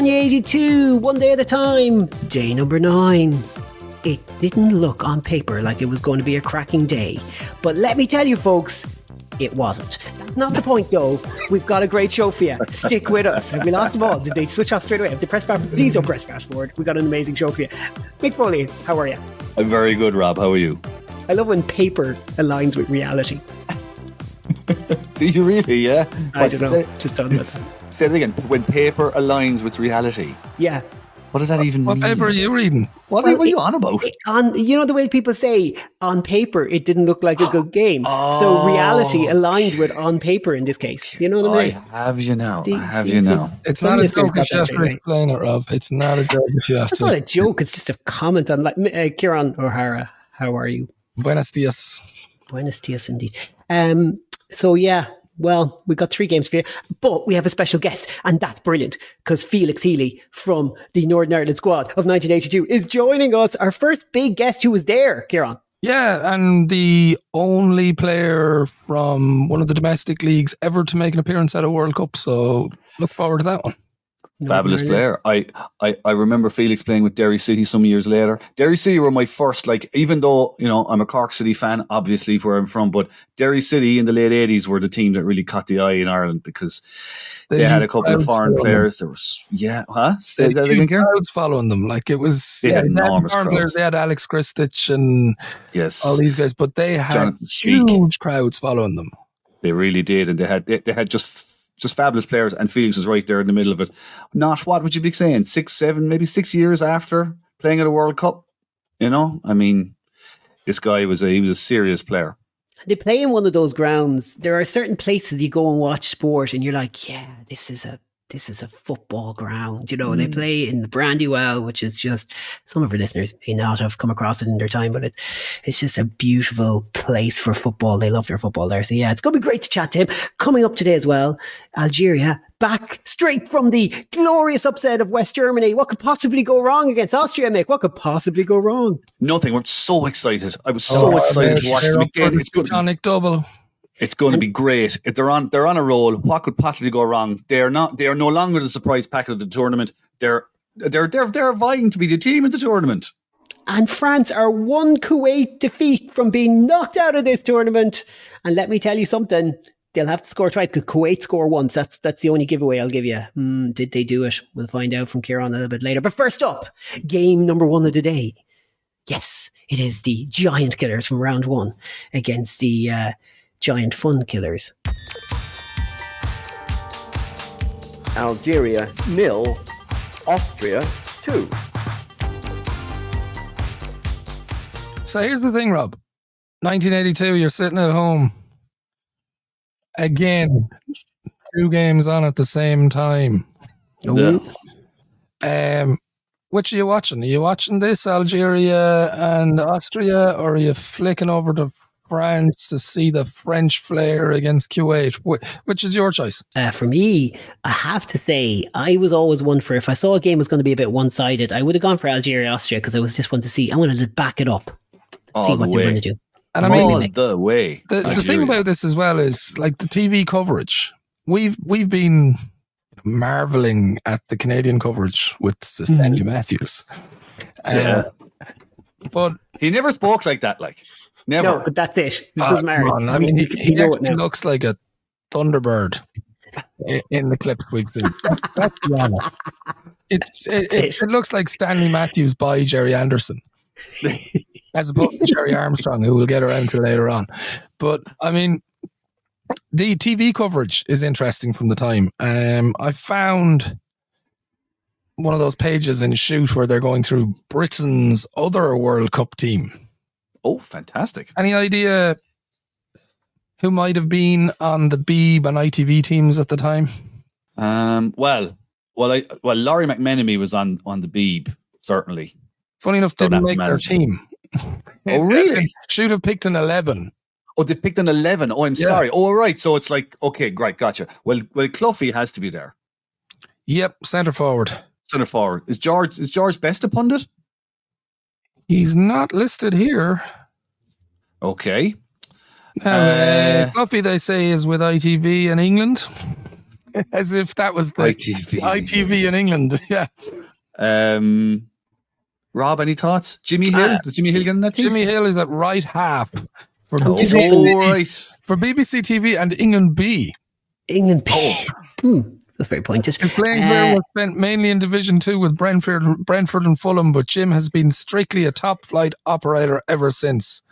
Hispania 82, one day at a time, day number nine. It didn't look on paper like it was going to be a cracking day, but let me tell you, folks, it wasn't. That's not the point, though. We've got a great show for you. Stick with us. Have we lost the ball? Did they switch off straight away? Have they press fast? Please don't press fast forward. We got an amazing show for you. Mick Foley, how are you? I'm very good, Rob. How are you? I love when paper aligns with reality. Do you really? Yeah. I don't know. Say, Just done this. say it again. When paper aligns with reality. Yeah. What does that even What mean? paper are you reading? What, Well, are you it- on about? It- on you know the way people say on paper it didn't look like a good game. So reality aligned with on paper in this case. You know what I I mean? have you now. I have see- you see- now. It's Some not a joke got if you have to explain it, Rob. It's not a joke if you have It's not a joke. It's just a comment on like uh, Kieran O'Hara. How are you? Buenos dias. Buenos dias, indeed. Um. So yeah. Well, we've got three games for you, but we have a special guest, and that's brilliant because Felix Healy from the Northern Ireland squad of 1982 is joining us. Our first big guest who was there, Kieran. Yeah, and the only player from one of the domestic leagues ever to make an appearance at a World Cup. So look forward to that one. Fabulous player. I, I, I remember Felix playing with Derry City some years later. Derry City were my first, like, even though, you know, I'm a Cork City fan, obviously, where I'm from, but Derry City in the late 80s were the team that really caught the eye in Ireland because they, had a couple of foreign players. There was, yeah, huh? They had again, crowds following them. Like it was. They had enormous foreign players. crowds. They had Alex Kristich and Yes. all these guys, but they had Jonathan Speak. huge crowds following them. They really did, and they had they, they had just just fabulous players. And Felix was right there in the middle of it. Not what would you be saying? Six, seven, maybe six years after playing at a World Cup. You know, I mean, this guy was a he was a serious player. They play in one of those grounds. There are certain places you go and watch sport, and you're like, "Yeah, this is a this is a football ground." You know, and they hmm. play in the Brandywell, which is just some of our listeners may not have come across it in their time, but it's it's just a beautiful place for football. They love their football there. So yeah, it's going to be great to chat to him. Coming up today as well, Algeria back straight from the glorious upset of West Germany. What could possibly go wrong against Austria, Mick? What could possibly go wrong? Nothing. We're so excited. I was so Oh, excited to watch them again. the It's going, Tonic double. It's going to be great. If they're on, they're on a roll. What could possibly go wrong? They are not. They are no longer the surprise packet of the tournament. They're they're they're they're vying to be the team of the tournament. And France are one Kuwait defeat from being knocked out of this tournament. And let me tell you something. They'll have to score twice because Kuwait score once. That's that's the only giveaway I'll give you. Hmm, did they do it? We'll find out from Kieran a little bit later. But first up, game number one of the day. Yes, it is the Giant Killers from round one against the uh, Giant Fun Killers. Algeria nil, Austria two. So here's the thing, Rob. 1982, you're sitting at home. Again, two games on at the same time. Yeah. Um, which are you watching? Are you watching this, Algeria and Austria, or are you flicking over to France to see the French flair against Kuwait? Which is your choice? Uh, for me, I have to say, I was always one for if I saw a game was going to be a bit one sided, I would have gone for Algeria Austria because I was just one to see. I wanted to back it up, All see the what they're going to do. And I mean, All the way. the, the thing about this as well is like the TV coverage. We've we've been marveling at the Canadian coverage with Stanley Matthews. Yeah. Uh, but he never spoke like that. Like never. No, but that's it. It uh, doesn't matter. on, I mean, he, You he actually looks like a thunderbird i- in the clips we've seen. Let's be. It's it, it, it. it looks like Stanley Matthews by Gerry Anderson, as opposed to Gerry Armstrong, who we'll get around to later on. But I mean, the TV coverage is interesting from the time. Um, I found one of those pages in Shoot where they're going through Britain's other World Cup team. Oh, fantastic. Any idea who might have been on the Beeb and ITV teams at the time? Um. Well. Well. I. Well. Lawrie McMenemy was on on the Beeb. Certainly. Funny enough, Don't didn't make their team. Oh, really? Should have picked an 11. Oh, they picked an eleven. Oh, I'm Yeah. sorry. Oh, right. So it's like okay, great, gotcha. Well, well, Cloughie has to be there. Yep, centre forward. Centre forward is George. Is George Best a pundit? He's not listed here. Okay. Now, Uh, uh, Cloughie, they say, is with ITV in England. As if that was the ITV. ITV in England. Yeah. Um, Rob, any thoughts? Jimmy Hill? Uh, Does Jimmy Hill get in that team? Jimmy Hill is at right half for, Oh, BBC, Oh, right. for BBC TV and England B. England. Oh. Hmm, that's very pointed. His playing Uh, was spent mainly in Division Two with Brentford, Brentford and Fulham, but Jim has been strictly a top flight operator ever since.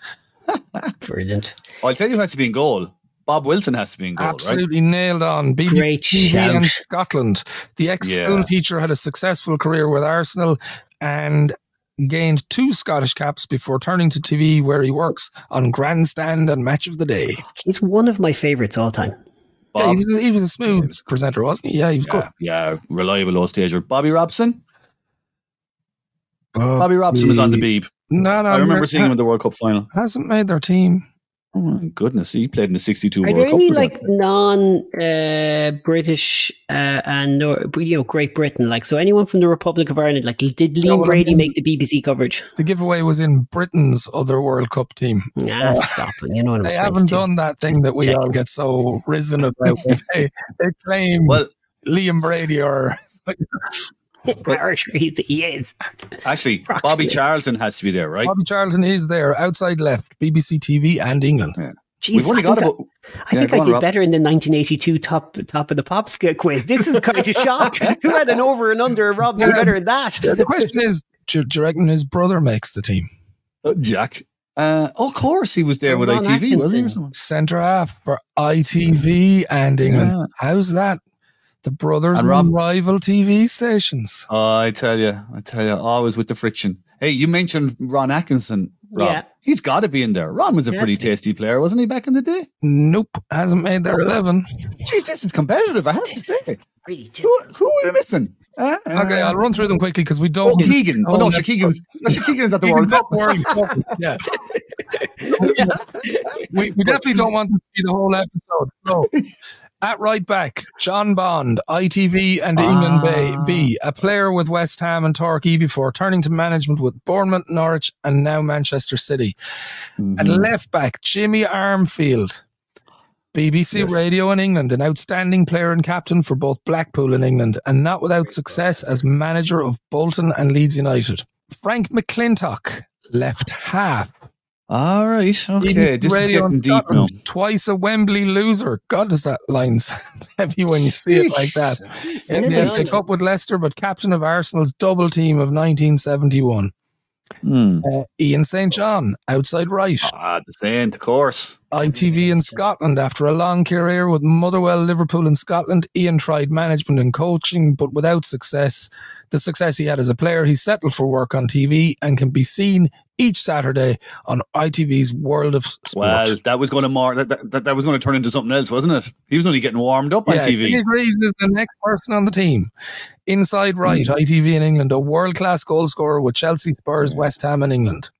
Brilliant. I'll tell you who has to be in goal. Bob Wilson has to be in goal, right? Absolutely nailed on. BBC Great TV in shout. Scotland. The ex school Yeah. teacher had a successful career with Arsenal and gained two Scottish caps before turning to TV, where he works on Grandstand and Match of the Day. He's one of my favourites all time. Yeah, he, was, he was a smooth was- presenter, wasn't he? Yeah, he was yeah, yeah, reliable old stager. Bobby Robson? good. Bobby Robson was on the Beeb. No, no, I remember seeing him in the World Cup final. hasn't made their team. Oh my goodness, he played in the 62 Are World there Cup. any like God's non uh, British uh, and Nor- you know Great Britain? Like so, anyone from the Republic of Ireland? Like, did Liam well, I Brady mean- make the BBC coverage? The giveaway was in Britain's other World Cup team. Nah, stop it. You know what I'm They haven't done that thing that we Check. all get so risen about. they, they claim Well, Liam Brady or Or he's the, he is. actually, Practically. Bobby Charlton has to be there, right? Bobby Charlton is there outside left, BBC TV and England. Jeez, We've only I think got I- about. I Yeah, think go I did Rob. better in the 1982 top top of the pops quiz. This is kind of shock. Who had an over and under? Rob did Yeah. better than that. The question is, do, do you reckon his brother makes the team? Uh, Jack. Uh, of course, he was there with Ron ITV, wasn't he? Or something? Centre half for ITV and England. Yeah. How's that? The brothers And on Rob- rival TV stations. Oh, I tell you, I tell you, always with the friction. Hey, you mentioned Ron Atkinson, Rob. Yeah. He's got to be in there. Ron was a He pretty tasty player, wasn't he, back in the day? Nope, hasn't made their 11. Jeez, this is competitive, I have to say. Really who, who are we missing? Uh, Okay, I'll run through them quickly because we don't. Oh, Keegan. Oh, Oh, no, that's- Keegan's, no, Keegan's at the Keegan World Cup. World Cup. Yeah. we, we definitely don't want to see the whole episode. So, at right back, John Bond, ITV and England Bay Ah. B, a player with West Ham and Torquay before turning to management with Bournemouth, Norwich, and now Manchester City. At Mhm. left back, Jimmy Armfield. BBC Yes. Radio in England, an outstanding player and captain for both Blackpool and England, and not without success as manager of Bolton and Leeds United. Frank McLintock, left half. All right. Okay. BBC This is getting deep now. Twice a Wembley loser. God, does that line sound heavy when you see it like that? In the FA Cup with Leicester, but captain of Arsenal's double team of 1971. Hmm. Uh, Ian St. John, outside right. Ah, the Saint, of course. ITV in Scotland. After a long career with Motherwell, Liverpool, and Scotland, Ian tried management and coaching, but without success. The success he had as a player, he settled for work on TV and can be seen each Saturday on ITV's World of Sport. Well, that was going to more that, that, that was going to turn into something else, wasn't it? He was only getting warmed up on TV. Kenny Greaves is the next person on the team. Inside right, Hmm. ITV in England, a world class goal scorer with Chelsea, Spurs, West Ham, and England.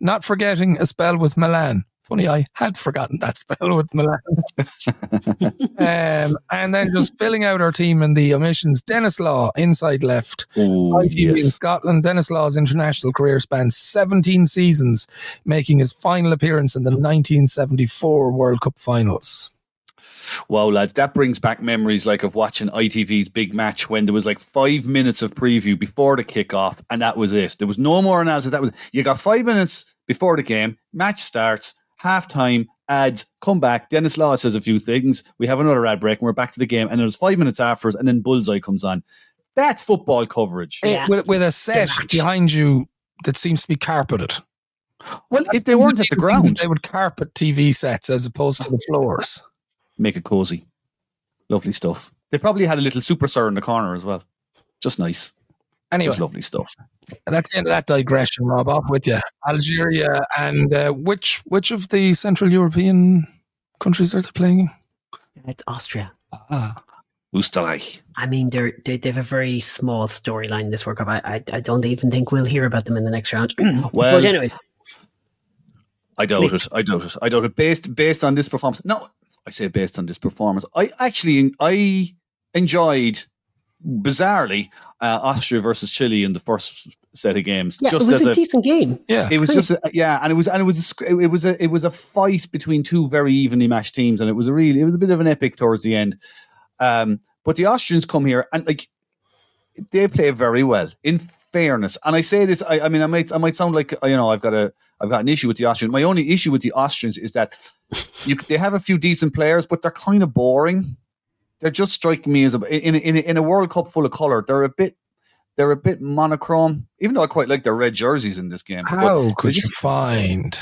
Not forgetting a spell with Milan. Funny, I had forgotten that spell with Milan. um, and then just filling out our team in the omissions. Denis Law, inside left. Oh, ITV in yes. Scotland. Denis Law's international career spans 17 seasons, making his final appearance in the 1974 World Cup finals. Wow, lads, that brings back memories like of watching ITV's big match when there was like five minutes of preview before the kickoff, and that was it. There was no more analysis. That was you got five minutes before the game, match starts, half time, ads, come back. Denis Law says a few things. We have another ad break, and we're back to the game. And there's five minutes afterwards, and then Bullseye comes on. That's football coverage. Yeah. with, with a set behind you that seems to be carpeted. Well, if they weren't at the ground, they would carpet TV sets as opposed to the floors. Make it cozy. Lovely stuff. They probably had a little super sir in the corner as well. Just nice. Anyway, Just lovely stuff. that's the end of that digression, Rob. Off with you. Algeria and uh, which which of the Central European countries are they playing? It's Austria. Ah, Österreich. I mean, they're, they they have a very small storyline this World Cup. I, I I don't even think we'll hear about them in the next round. Well, but anyways, I doubt Wait. it. I doubt it. I doubt it. Based based on this performance. No, I say based on this performance. I actually I enjoyed bizarrely uh, Austria versus Chile in the first set of games. yeah, just it was as a, a decent game. yeah. it was Great. just a, yeah, and it was and it was a, it was a it was a fight between two very evenly matched teams, and it was a really it was a bit of an epic towards the end. Um, but the Austrians come here and like they play very well. In fairness, and I say this, I, I mean, I might, I might sound like you know, I've got a, I've got an issue with the Austrians. My only issue with the Austrians is that you, they have a few decent players, but they're kind of boring. They're just striking me as a in in in a World Cup full of color. They're a bit, they're a bit monochrome. Even though I quite like their red jerseys in this game. but How they're could you just- find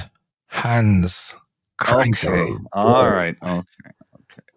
Hans Krankl? Okay. All right. Okay. Okay.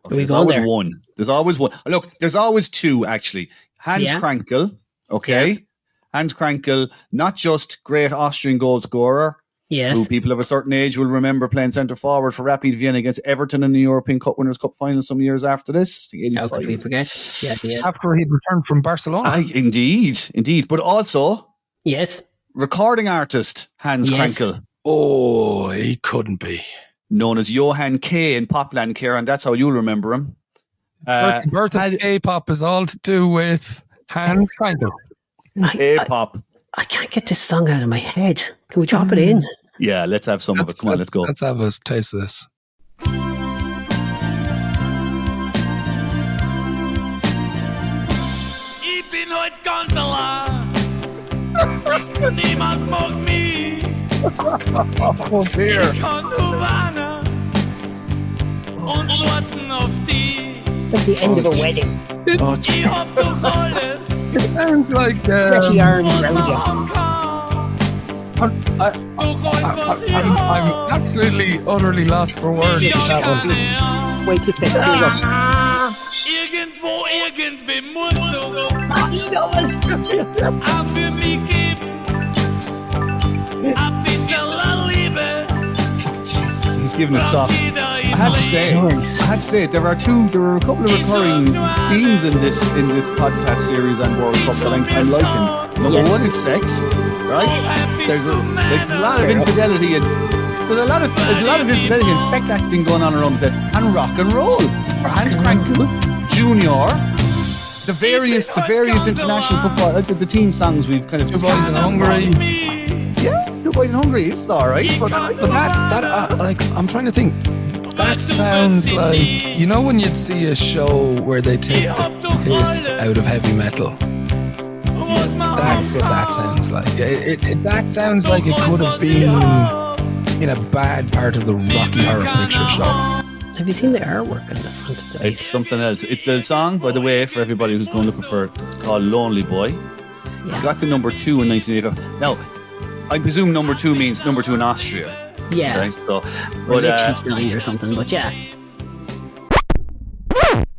we There's always there? one. There's always one. Look, there's always two actually. Hans Yeah. Krankl. Okay. Hans Krankl, not just great Austrian goal scorer, Yes. who people of a certain age will remember playing centre forward for Rapid Vienna against Everton in the European Cup Winners' Cup final some years after this. How could we forget? Yeah, yeah. After he'd returned from Barcelona. Aye, indeed, indeed. But also Yes. recording artist Hans Yes. Krankl. oh, he couldn't be. known as Johann K in Popland, Kieran. That's how you'll remember him. Uh, birth, birth of had- K-pop is all to do with Hans Krankl. I, I, pop. I can't get this song out of my head. Can we drop it in? Mm. Yeah, let's have some of it. Let's, Come on, let's let's, go. let's have a taste of this. Ich bin heute ganz allein. Niemand mag mich. Oh dear. Ich kann nur warnen und warten auf dich. At the end of a oh, wedding. Oh, Ich hab doch alles, Sounds like Stretchy um, arms was around man you. I, Doch alles, was ich I'm, I'm absolutely, utterly lost for words. Ich with hab that one. keine Ahnung. Wait, just a minute. Here we go. Irgendwo, irgendwem musst du auch für mich geben. Ein bisschen Liebe. jeez, he's giving it braucht soft. I have to say, Nice. I have to say, there are two, there are a couple of recurring themes in this in this podcast series and World Cup that I'm, I'm liking. Number Yes. one is sex, right? There's a, there's a lot of infidelity and there's a lot of there's a lot of infidelity and fake acting going on around that, and rock and roll. For Hans Krankl Junior, the various the various international football the, the team songs we've kind of Two boys in Hungary. Yeah, two boys in Hungary. It's all right, but But that, that, uh, like, I'm trying to think. That sounds like you know when you'd see a show where they take the piss out of heavy metal. That's what that sounds like. It, it, it- that sounds like it could have been in a bad part of the Rocky Horror Picture Show. Have you seen the artwork on the front of the It's something else. It, the song, by the way, for everybody who's going looking for it, it's called Lonely Boy. Yeah. Got to number two in 1980. Now, I presume number two means number two in Austria. Yeah. Right? So, Or but, uh, Liechtenstein or something, but yeah.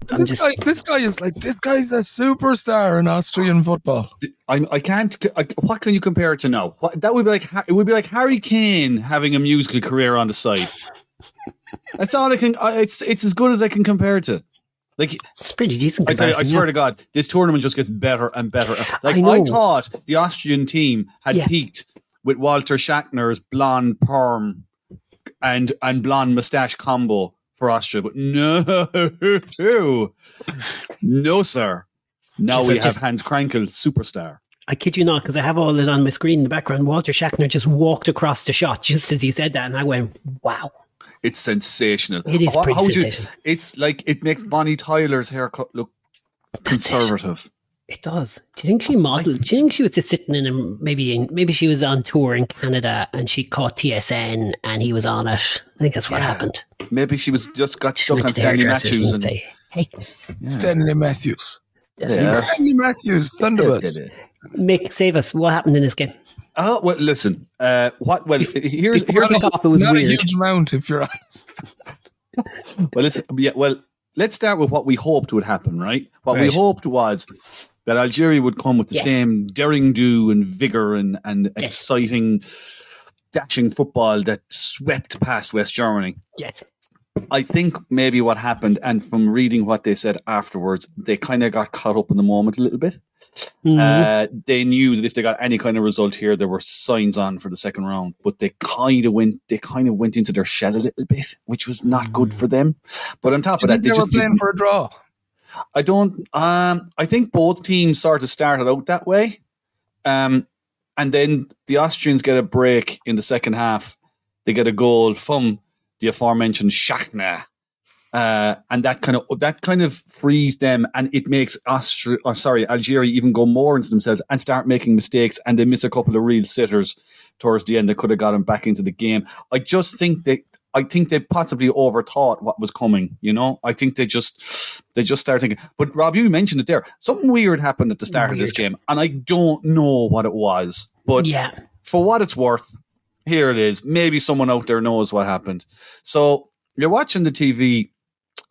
This just guy, this guy is like this guy's a superstar in Austrian football. I, I can't. I, what can you compare it to now? What, that would be like. It would be like Harry Kane having a musical career on the side. That's all I can. I, it's it's as good as I can compare it to. Like it's pretty decent. I, tell you, I swear yeah. to God, this tournament just gets better and better. Like I I, thought the Austrian team had Yeah. peaked with Walter Schachner's blonde perm and and blonde mustache combo for Austria, but no, no, sir. Now Just- we have just- Hans Krankl, superstar. I kid you not, because I have all this on my screen in the background. Walter Schachner just walked across the shot just as he said that, and I went, "Wow!" It's sensational. It is How- pretty how would you- it's like it makes Bonnie Tyler's haircut look conservative. It does. Do you think she modeled? Do you think she was just sitting in a maybe in, maybe she was on tour in Canada and she caught TSN and he was on it? I think that's what Yeah. happened. Maybe she was just got She stuck on Stanley Matthews and and say, "Hey, Stanley Matthews. Yeah. Stanley Matthews, Thunderbirds. Mick, save us! What happened in this game?" Oh well, listen. Uh, what? Well, here's Before here's I what, kick off, it was Not weird. a huge amount, if you're honest. well, listen. Yeah, well, let's start with what we hoped would happen. Right? What we hoped was that Algeria would come with the Yes. same daring do and vigor and and Yes. exciting, dashing football that swept past West Germany. Yes, I think maybe what happened, and from reading what they said afterwards, they kind of got caught up in the moment a little bit. Mhm. Uh, they knew that if they got any kind of result here, there were signs on for the second round. But they kind of went, they kind of went into their shell a little bit, which was not good for them. But on top of that, they they were just playing for a draw. I don't. Um, I think both teams sort of started out that way, um, and then the Austrians get a break in the second half. They get a goal from the aforementioned Schachner, Uh, and that kind of that kind of frees them, and it makes Austria, or sorry, Algeria even go more into themselves and start making mistakes, and they miss a couple of real sitters towards the end that could have got them back into the game. I just think they, I think they possibly overthought what was coming. You know, I think they just they just started thinking. But Rob, you mentioned it there. Something weird happened at the start of this game, and I don't know what it was. But Yeah. for what it's worth, here it is. Maybe someone out there knows what happened. So you're watching the TV,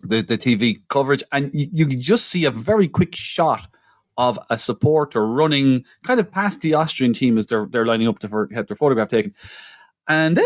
the, the TV coverage, and you, you just see a very quick shot of a supporter running kind of past the Austrian team as they're they're lining up to have their photograph taken. And then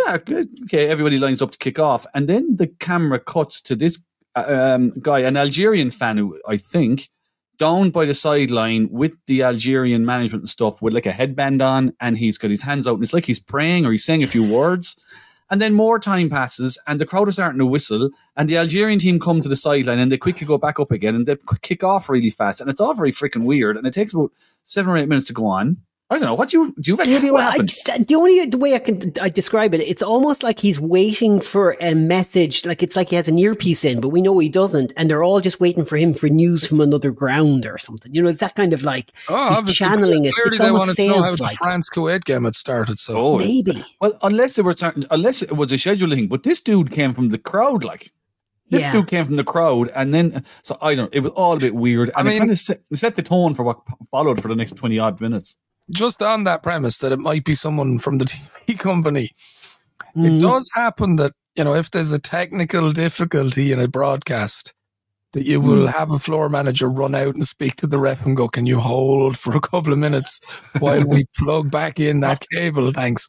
okay, everybody lines up to kick off, and then the camera cuts to this um, guy, an Algerian fan who I think down by the sideline with the Algerian management and stuff with like a headband on and he's got his hands out and it's like he's praying or he's saying a few words. And then more time passes and the crowd are starting to whistle and the Algerian team come to the sideline and they quickly go back up again and they kick off really fast. And it's all very freaking weird and it takes about seven or eight minutes to go on. I don't know. What do you do? You have any idea what Well, I happened? just, the only the way I can I describe it, it's almost like he's waiting for a message. Like it's like he has an earpiece in, but we know he doesn't, and they're all just waiting for him for news from another ground or something. You know, it's that kind of like Oh, he's channeling it. Clearly, It's they almost wanted to know how sales the like France Kuwait game had started. So, Oh, maybe. Well, unless they were starting, unless it was a scheduling, but this dude came from the crowd, like this Yeah. dude came from the crowd, and then so I don't. It was all a bit weird, I and it mean- kind of set, set the tone for what followed for the next twenty odd minutes. Just on that premise that it might be someone from the TV company, Mhm. it does happen that you know if there's a technical difficulty in a broadcast. That you will have a floor manager run out and speak to the ref and go, "Can you hold for a couple of minutes while we plug back in that cable?" Thanks.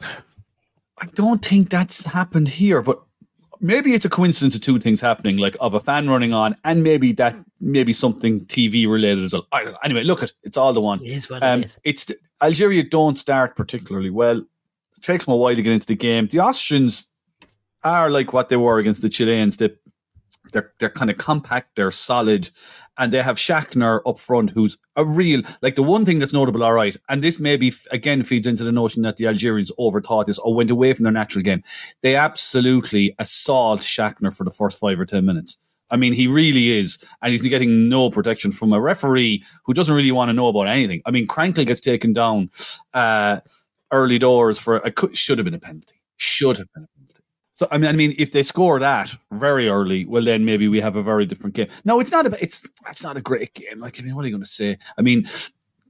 I don't think that's happened here, but maybe it's a coincidence of two things happening, like of a fan running on, and maybe that maybe something TV related as well. I don't know. Anyway, look at it's all the one. It is what Um, it is. it's Algeria don't start particularly well. It takes them a while to get into the game. The Austrians are like what they were against the Chileans. They, they're they're kind of compact, they're solid, and they have Schachner up front, who's a real like the one thing that's notable. All right, and this maybe f- again feeds into the notion that the Algerians overthought this or went away from their natural game. They absolutely assault Schachner for the first five or ten minutes. I mean, he really is, and he's getting no protection from a referee who doesn't really want to know about anything. I mean, Krankl gets taken down uh, early doors for a should have been a penalty. Should have been a penalty. So I mean, I mean, if they score that very early, well, then maybe we have a very different game. No, it's not a. It's it's not a great game. Like, I mean, what are you going to say? I mean,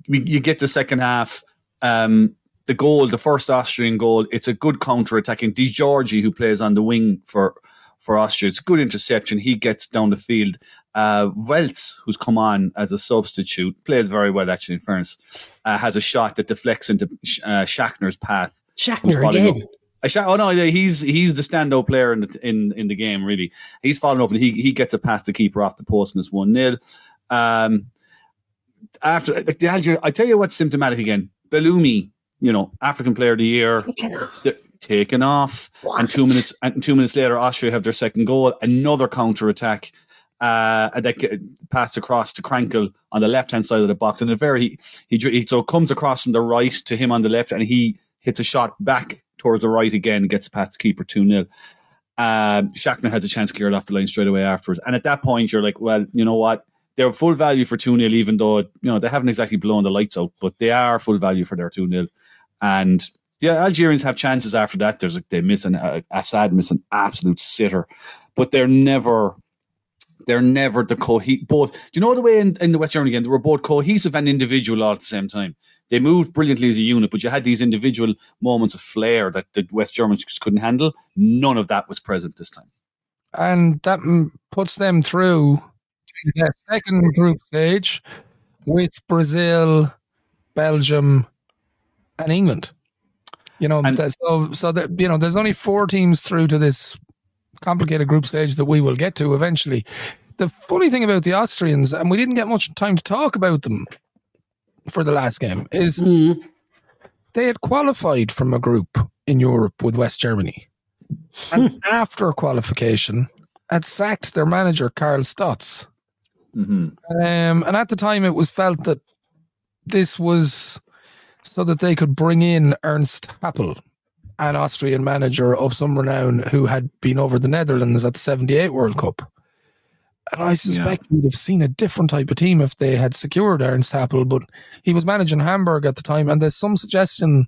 you get the second half. Um, the goal, the first Austrian goal, it's a good counter attacking. Di Giorgi, who plays on the wing for for Austria, it's a good interception. He gets down the field. Uh, Welzl, who's come on as a substitute, plays very well actually. In fairness, uh, has a shot that deflects into uh, Schachner's path. following again. up. Uh, oh no, he's he's the standout player in the in in the game. Really, he's following up and he he gets a pass to keeper off the post and it's one 0 Um, after like the Alger, I tell you what's symptomatic again. Belloumi, you know, African Player of the Year, taken off, and two minutes and two minutes later, Austria have their second goal. Another counter attack. Uh, and that passed across to Krankl on the left hand side of the box, and a very he, he so it comes across from the right to him on the left, and he hits a shot back towards the right again, gets past the keeper 2 0. Um, Schachner has a chance to clear off the line straight away afterwards. And at that point, you're like, well, you know what? They're full value for 2 0, even though, you know, they haven't exactly blown the lights out, but they are full value for their 2 0. And the Algerians have chances after that. There's a, they miss an uh, Assad miss an absolute sitter, but they're never they're never the cohe both. Do you know the way in, in the West German game they were both cohesive and individual all at the same time? They moved brilliantly as a unit, but you had these individual moments of flair that the West Germans just couldn't handle. None of that was present this time. and that puts them through the second group stage with Brazil, Belgium, and England. You know, And- so so that you know, there's only four teams through to this complicated group stage that we will get to eventually. The funny thing about the Austrians, and we didn't get much time to talk about them for the last game, is Mm. they had qualified from a group in Europe with West Germany. And after qualification, had sacked their manager, Karl Stotz. hmm Um, and at the time, it was felt that this was so that they could bring in Ernst Happel, an Austrian manager of some renown who had been over the Netherlands at the 78 World Cup. And I suspect we'd have seen a different type of team if they had secured Ernst Happel, but he was managing Hamburg at the time, and there's some suggestion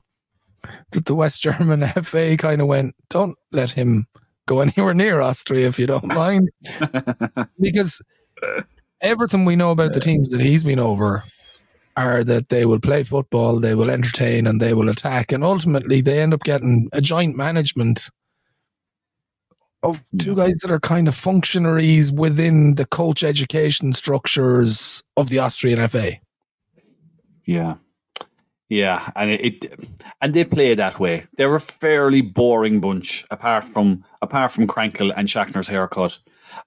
that the West German FA kind of went, "Don't let him go anywhere near Austria if you don't mind," because everything we know about the teams that he's been over are that they will play football, they will entertain, and they will attack, and ultimately they end up getting a joint management of two guys that are kind of functionaries within the coach education structures of the Austrian FA. Yeah. Yeah, and it, it and they play that way. They're a fairly boring bunch, apart from apart from Krankl and Schachner's haircut.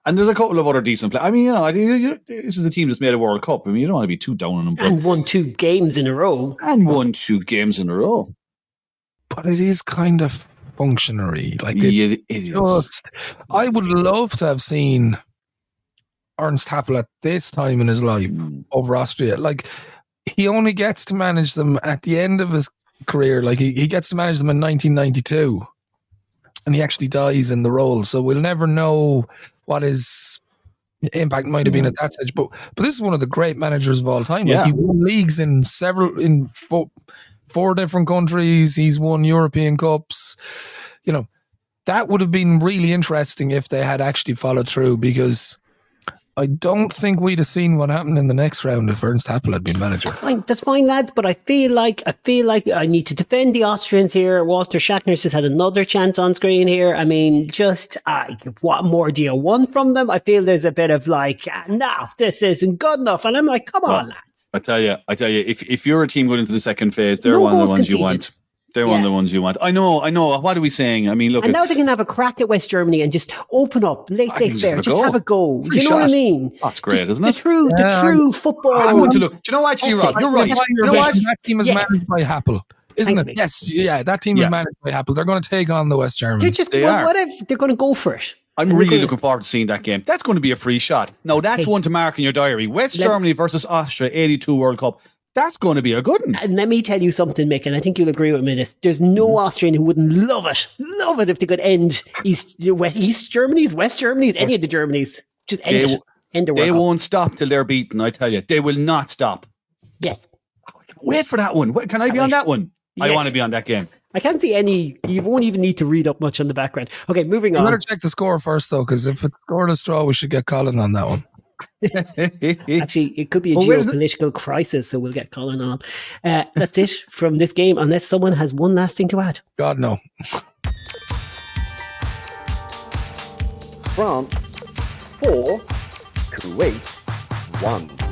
And there's a couple of other decent players. I mean, you know, you- you- this is a team that's made a World Cup. I mean, you don't want to be too down on them, but, And won two games in a row. and won two games in a row. But it is kind of functionary. Like it's Yeah, it is. just, I would love to have seen Ernst Happel at this time in his life Mm. over Austria. Like he only gets to manage them at the end of his career. Like he, he gets to manage them in 1992, and he actually dies in the role. So we'll never know what his impact might have been at that stage. But but this is one of the great managers of all time. Like Yeah. he won leagues in several in four, four different countries. He's won European cups. You know that would have been really interesting if they had actually followed through because. I don't think we'd have seen what happened in the next round if Ernst Happel had been manager. Fine, that's fine, lads. But I feel like I feel like I need to defend the Austrians here. Walter Schachner's just had another chance on screen here. I mean, just uh, what more do you want from them? I feel there's a bit of like, ah, no, this isn't good enough, and I'm like, come on, lads. I tell you, I tell you, if if you're a team going into the second phase, they're No one of the goals ones you want. They're one of the ones you want. I know, I know. What are we saying? I mean, look, And now they can have a crack at West Germany and just open up, I laissez think just faire, have a just go. have a go. Free you know what I mean? that's great, Just isn't it? the it? true, the Yeah, true football. I want to look. Do you know what? Actually, you're right. You're right. That's You know what? wishing That team is Yes. managed by Happel, isn't Thanks, it? mate. Yes, yeah, that team Yeah. is managed by Happel. They're going to take on the West Germany. They're Germans. just, They well, are. whatever. They're going to go for it. I'm And really looking forward to seeing that game. That's going to be a free shot. No, that's Hey. one to mark in your diary. West Let- Germany versus Austria, 82 World Cup. That's going to be a good one. And let me tell you something, Mick, and I think you'll agree with me. This there's no Mm-hmm. Austrian who wouldn't love it, love it if they could end East West East Germany's, West Germany's, any of the Germany's. Just end They it, end the They World won't stop till they're beaten. I tell you, they will not stop. Yes, Wait for that one. Wait, Can I be I on that one? I want to be on that game. I can't see any. You won't even need to read up much on the background. Okay, moving on. We on. better check the score first, though, because if it's scored a straw, we should get Colin on that one. Actually, it could be a Well, where's the- geopolitical crisis, so we'll get Colin on. Uh, that's it from this game, unless someone has one last thing to add. God no. France 4, Kuwait 1.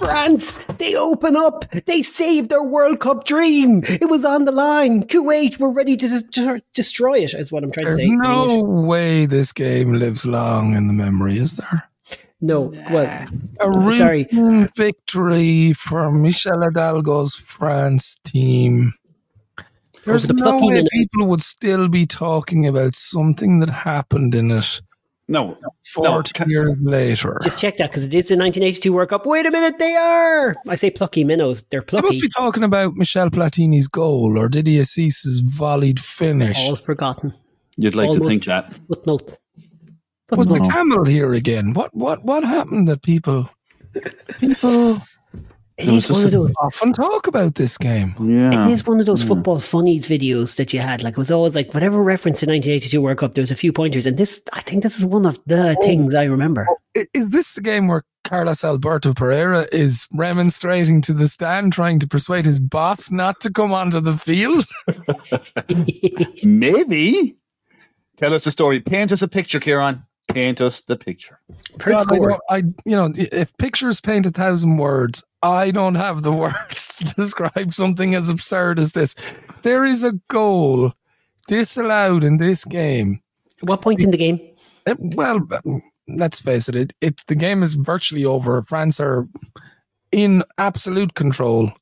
France, they open up. They saved their World Cup dream. It was on the line. Kuwait were ready to des- destroy it, is what I'm trying There's to say. in no way this game lives long in the memory, is there? no. Well, A uh, Sorry. victory for Michel Hidalgo's France team. There's the no way people would still be talking about something that happened in it No, 40 can- years later. just check that because it is the 1982 World Cup. Wait a minute, they are. I say plucky minnows. They're They must plucky. be talking about Michel Platini's goal or Didier Six's volleyed finish. All forgotten. you'd like to think that. Footnote. Was the camel here again? What what what happened that people people It was one just of those. often talk about this game? Yeah. It is one of those hmm. football funnies videos that you had. Like it was always like whatever reference to 1982 World Cup. There was a few pointers, and this I think this is one of the oh. things I remember. Oh, I- Is this the game where Carlos Alberto Parreira is remonstrating to the stand, trying to persuade his boss not to come onto the field? Maybe. Tell us a story. Paint us a picture, Kieran. Paint us the picture. God, I, score. I, you know, if pictures paint a thousand words, I don't have the words to describe something as absurd as this. There is a goal disallowed in this game. What point in the game? Eh, well, let's face it, it, it the game is virtually over. France are in absolute control.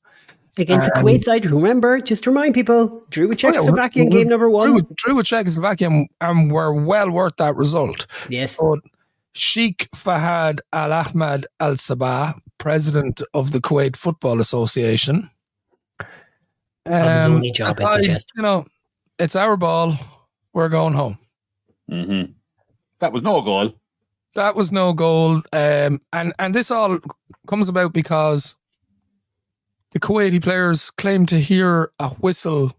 Against the Um, Kuwait side, remember, just to remind people, drew with Oh, yeah, Czechoslovakia in game number one. with, drew with Czechoslovakia and, and were well worth that result. Yes. But Sheikh Fahad Al Ahmad Al Sabah, president of the Kuwait Football Association, Not his um, only job, I suggest. You know, it's our ball. We're going home. Mm-hmm. That was no goal. That was no goal. Um, and, and this all comes about because the Kuwaiti players claim to hear a whistle.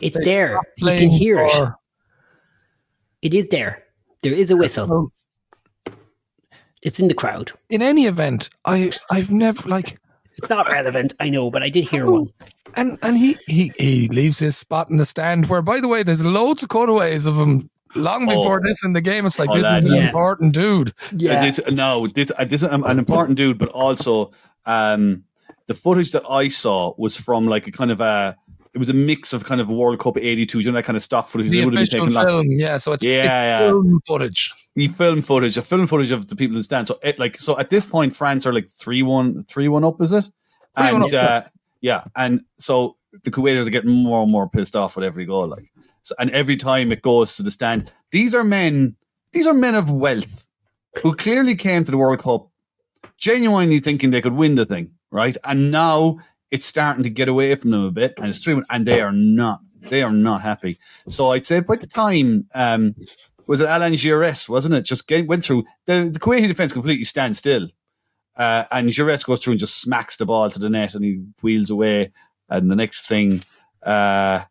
It's They there. stopped You can playing hear it. for- It is there. There is a whistle. It's in the crowd. In any event, I, I've never, like, It's not relevant, I know, but I did hear one. and and he, he he leaves his spot in the stand where by the way there's loads of cutaways of him long Oh. before this in the game it's like Oh, this lads. is an Yeah. important dude Uh, This, no, this, uh, this is an an important dude, but also um, the footage that I saw was from like a kind of a. It was a mix of kind of World Cup '82, you know, that kind of stock footage. the would have been film yeah so it's, Yeah, it's yeah. film footage the film footage, a film footage of the people in the stand. So, it, like, so at this point, France are like three one, three one up, is it? 3-1 And up, uh, yeah, and so the Kuwaiters are getting more and more pissed off with every goal. Like, so, and every time it goes to the stand, these are men. These are men of wealth who clearly came to the World Cup genuinely thinking they could win the thing, right? And now it's starting to get away from them a bit, and it's true, and they are not. They are not happy. So I'd say by the time um, was it Alan Giresse, wasn't it? Just get, went through the, the Kuwaiti defense completely stands still, uh, and Giresse goes through and just smacks the ball to the net, and he wheels away. And the next thing, uh,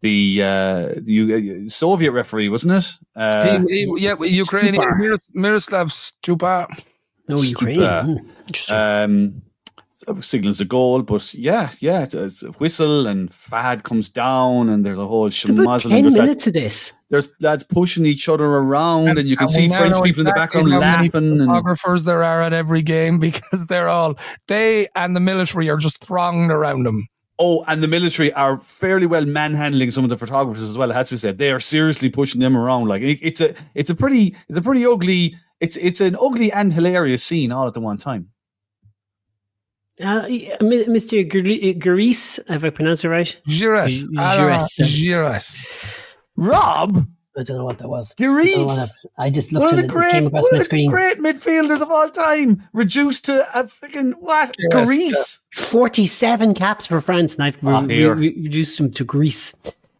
the uh, the U- Soviet referee, wasn't it? Uh, he, he, yeah Ukrainian Stupar. Miroslav Stupa No, Ukraine. Um, so signals a goal, but yeah, yeah, it's, it's a whistle and Fad comes down, and there's a whole it's about schmozzle. 10 and There's, lads- minutes of this. there's lads pushing each other around, and, you can And see French know people in the background how many laughing. And, photographers there are at every game because they're all they and the military are just thronged around them Oh, and the military are fairly well manhandling some of the photographers as well. It has to be said they are seriously pushing them around. Like it- it's a, it's a pretty, it's a pretty ugly. It's it's an ugly and hilarious scene all at the one time. Uh, Mr. Garis, if I pronounce it right. Giresse G- Alain Giresse. Giresse Rob I don't know what that was. I, don't know what Garice, happened. I just one looked of at the it great, came one across of my the screen. great midfielders of all time, reduced to a freaking what? Yes, Garice. 47 caps for France, and I've re- Ah, re- reduced him to Greece.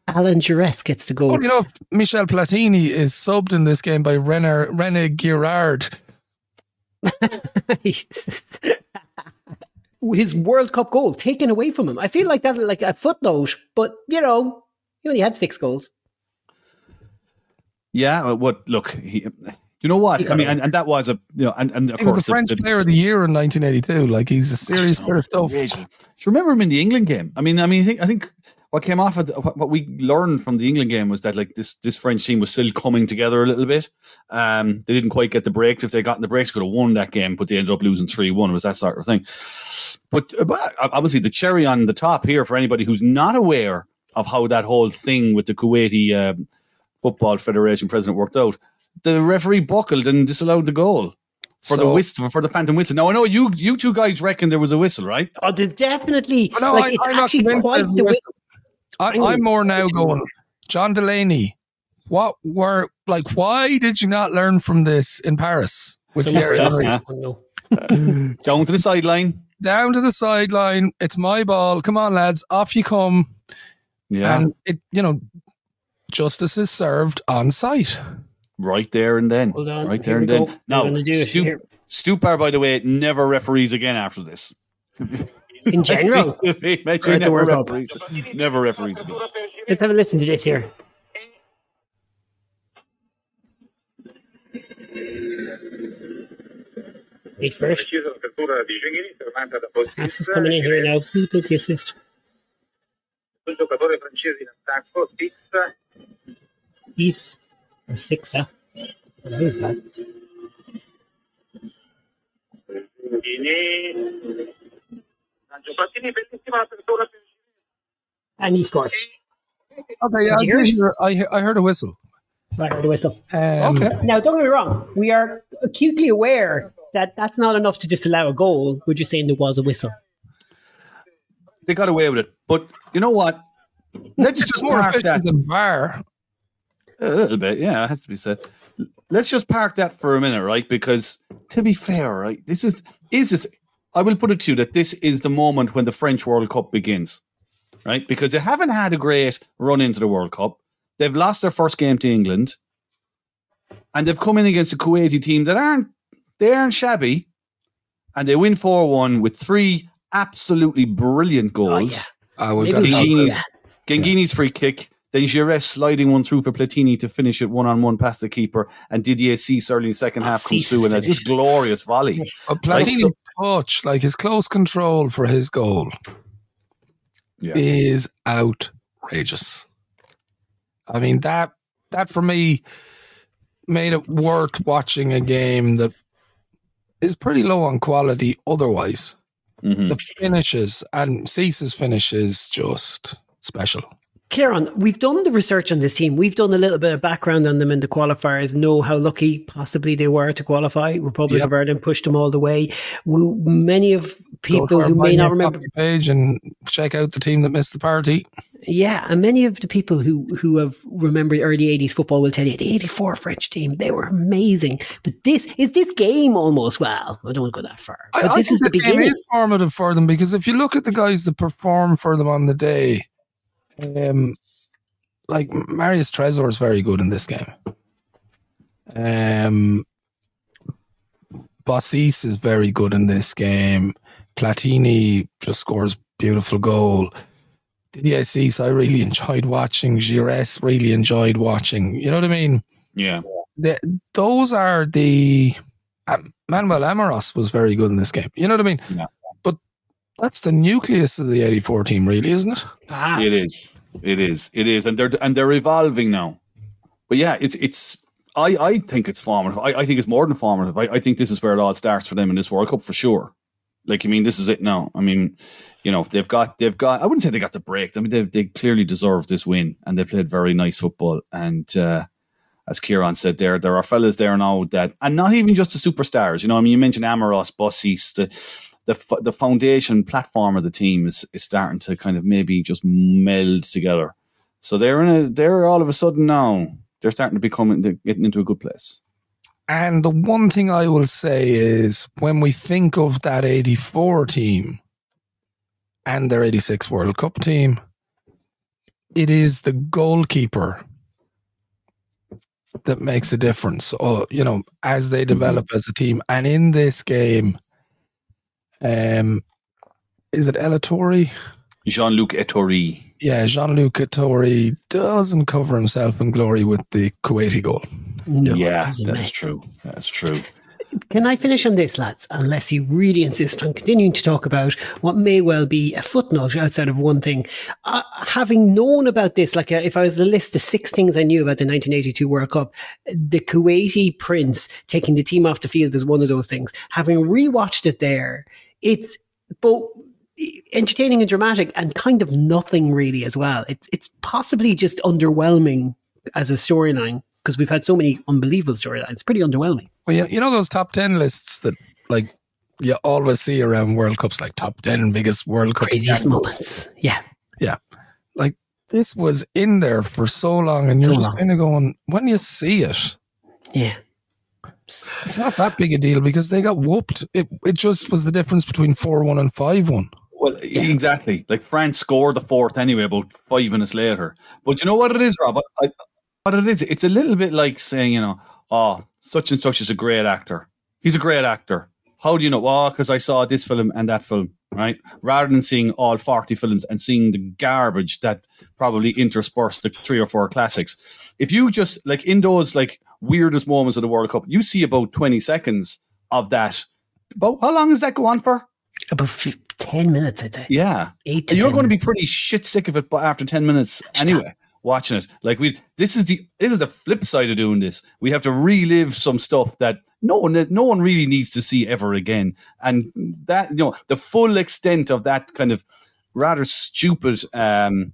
Alan Giresse gets to go. Well, you know, Michel Platini is subbed in this game by René, René Girard. His World Cup goal taken away from him. I feel like that, like a footnote, but you know, he only had six goals. Yeah, uh, what? Look, he, you know what? He I mean, and, and that was a you know, and, and of He was course the French Player of the Year in 1982. Like he's a serious bit of stuff. Do you remember him in the England game? I mean, I mean, I think, I think what came off of the, what, what we learned from the England game was that like this this French team was still coming together a little bit. Um, they didn't quite get the breaks. If they got in the breaks, could have won that game, but they ended up losing three one. It was that sort of thing. But, uh, but obviously, the cherry on the top here for anybody who's not aware of how that whole thing with the Kuwaiti um, Football Federation president worked out, the referee buckled and disallowed the goal. For the whistle, for the phantom whistle. Now I know you, you two guys reckon there was a whistle, right? Oh, there's definitely But no, like I- it's I'm actually convinced quite the whistle. I, I'm more now going, John Delaney. What were like? Why did you not learn from this in Paris with Thierry that's Henry? not- no. Down to the sideline. Down to the sideline. It's my ball. Come on, lads. Off you come. Yeah, And it, you know, justice is served on site. right there and then. Hold on, right here there and we then. go. Now, We're gonna do it Stu- here. Stupar, by the way, never referees again after this. In general, He Or never World Cup. referees. Never referees again. let's have a listen to this here. Wait first. Deciso l'apertura di Genghi, fermata da Pass is coming in here now. Who does the assist? Un giocatore francese in attacco, Tizza, He's or six, huh? That was bad. Gini, Angelo Platini, bellissima l'apertura per And he scores. Okay, yeah, hear I, it? hear- I, I heard a whistle. Right, heard the whistle. Um, Okay. Now, don't get me wrong. We are acutely aware that that's not enough to disallow a goal. We're just saying there was a whistle. They got away with it. But you know what? Let's It's just more park that. than VAR. A little bit, yeah, it has to be said. Let's just park that for a minute, right? Because to be fair, right, this is is this. I will put it to you that this is the moment when the French World Cup begins, right? Because they haven't had a great run into the World Cup. They've lost their first game to England. and they've come in against a Kuwaiti team that aren't they aren't shabby, and they win four one with three absolutely brilliant Oh, goals. yeah. Uh, we've Maybe got we to should- talk Genghini's, yeah. Free kick, then Giresse sliding one through for Platini to finish it one on one past the keeper, and Didier Six early in the second Oh, half comes through and a just glorious volley. But Right, Platini's so- touch, like his close control for his goal, Yeah. is outrageous. I mean that that for me made it worth watching a game that is pretty low on quality otherwise. Mhm. The finishes and Six's finish is just special. Kieran, we've done the research on this team. We've done a little bit of background on them in the qualifiers, know how lucky possibly they were to qualify. Republic Yep. of Ireland pushed them all the way. We, many of people who may not remember, page and check out the team that missed the party. yeah, and many of the people who who have remembered early '80s football will tell you the '84 French team they were amazing. But this is this game almost well. I don't want to go that far, but I, this I is the beginning. is formative for them because if you look at the guys that perform for them on the day, um, like Marius Trezor is very good in this game. Um, Bossis is very good in this game. Platini just scores beautiful goal. Didier Six, I really enjoyed watching. Giresse really enjoyed watching. You know what I mean? Yeah. the, those are the um, Manuel Amoros was very good in this game. You know what I mean? Yeah. But that's the nucleus of the '84 team, really, isn't it? Ah, It is. It is. It is. And they're and they're evolving now. But yeah, it's it's I, I think it's formative. I, I think it's more than formative. I, I think this is where it all starts for them in this World Cup for sure. Like I mean, this is it now. I mean, you know, they've got they've got I wouldn't say they got the break. I mean they they clearly deserve this win and they played very nice football. And uh as Kieran said there, there are fellas there now that, and not even just the superstars. You know, I mean, you mentioned Amoros, Bossis, the the f- the foundation platform of the team is is starting to kind of maybe just meld together. So they're in a they're all of a sudden now they're starting to become they're getting into a good place. And the one thing I will say is when we think of that '84 team and their '86 World Cup team, it is the goalkeeper that makes a difference. Or you know, as they mm-hmm. develop as a team, and in this game, um, is it Elatori? Jean Luc Ettori. Yeah, Jean Luc Ettori doesn't cover himself in glory with the Kuwaiti goal. no, yeah, it was a that's mess. true. That's true. Can I finish on this, lads? Unless you really insist on continuing to talk about what may well be a footnote outside of one thing. Uh, having known about this, like uh, if I was to list the six things I knew about the 1982 World Cup, the Kuwaiti prince taking the team off the field is one of those things. Having rewatched it there, it's both entertaining and dramatic and kind of nothing really as well. It's, it's possibly just underwhelming as a storyline because we've had so many unbelievable storylines. It's pretty underwhelming. Well, you, you know those top ten lists that like you always see around World Cups, like top ten biggest World Cup Craziest moments. Yeah. Yeah. Like this was in there for so long, and you're just long. kind of going when you see it. Yeah. It's not that big a deal because they got whooped. It it just was the difference between four one and five one. Well, exactly. Like France scored the fourth anyway, about five minutes later. But you know what it is, Rob? I, what it is, it's a little bit like saying, you know, oh, such and such is a great actor. He's a great actor. How do you know? Oh, because I saw this film and that film, right? Rather than seeing all 40 films and seeing the garbage that probably interspersed the three or four classics. If you just, like, in those, like, weirdest moments of the World Cup, you see about 20 seconds of that. But how long does that go on for? About fif- 10 minutes, I'd say. Yeah. Eight You're 10 going to be pretty shit sick of it after 10 minutes anyway, watching it. Like we this is the this is the flip side of doing this. We have to relive some stuff that no one no one really needs to see ever again. And that you know, the full extent of that kind of rather stupid um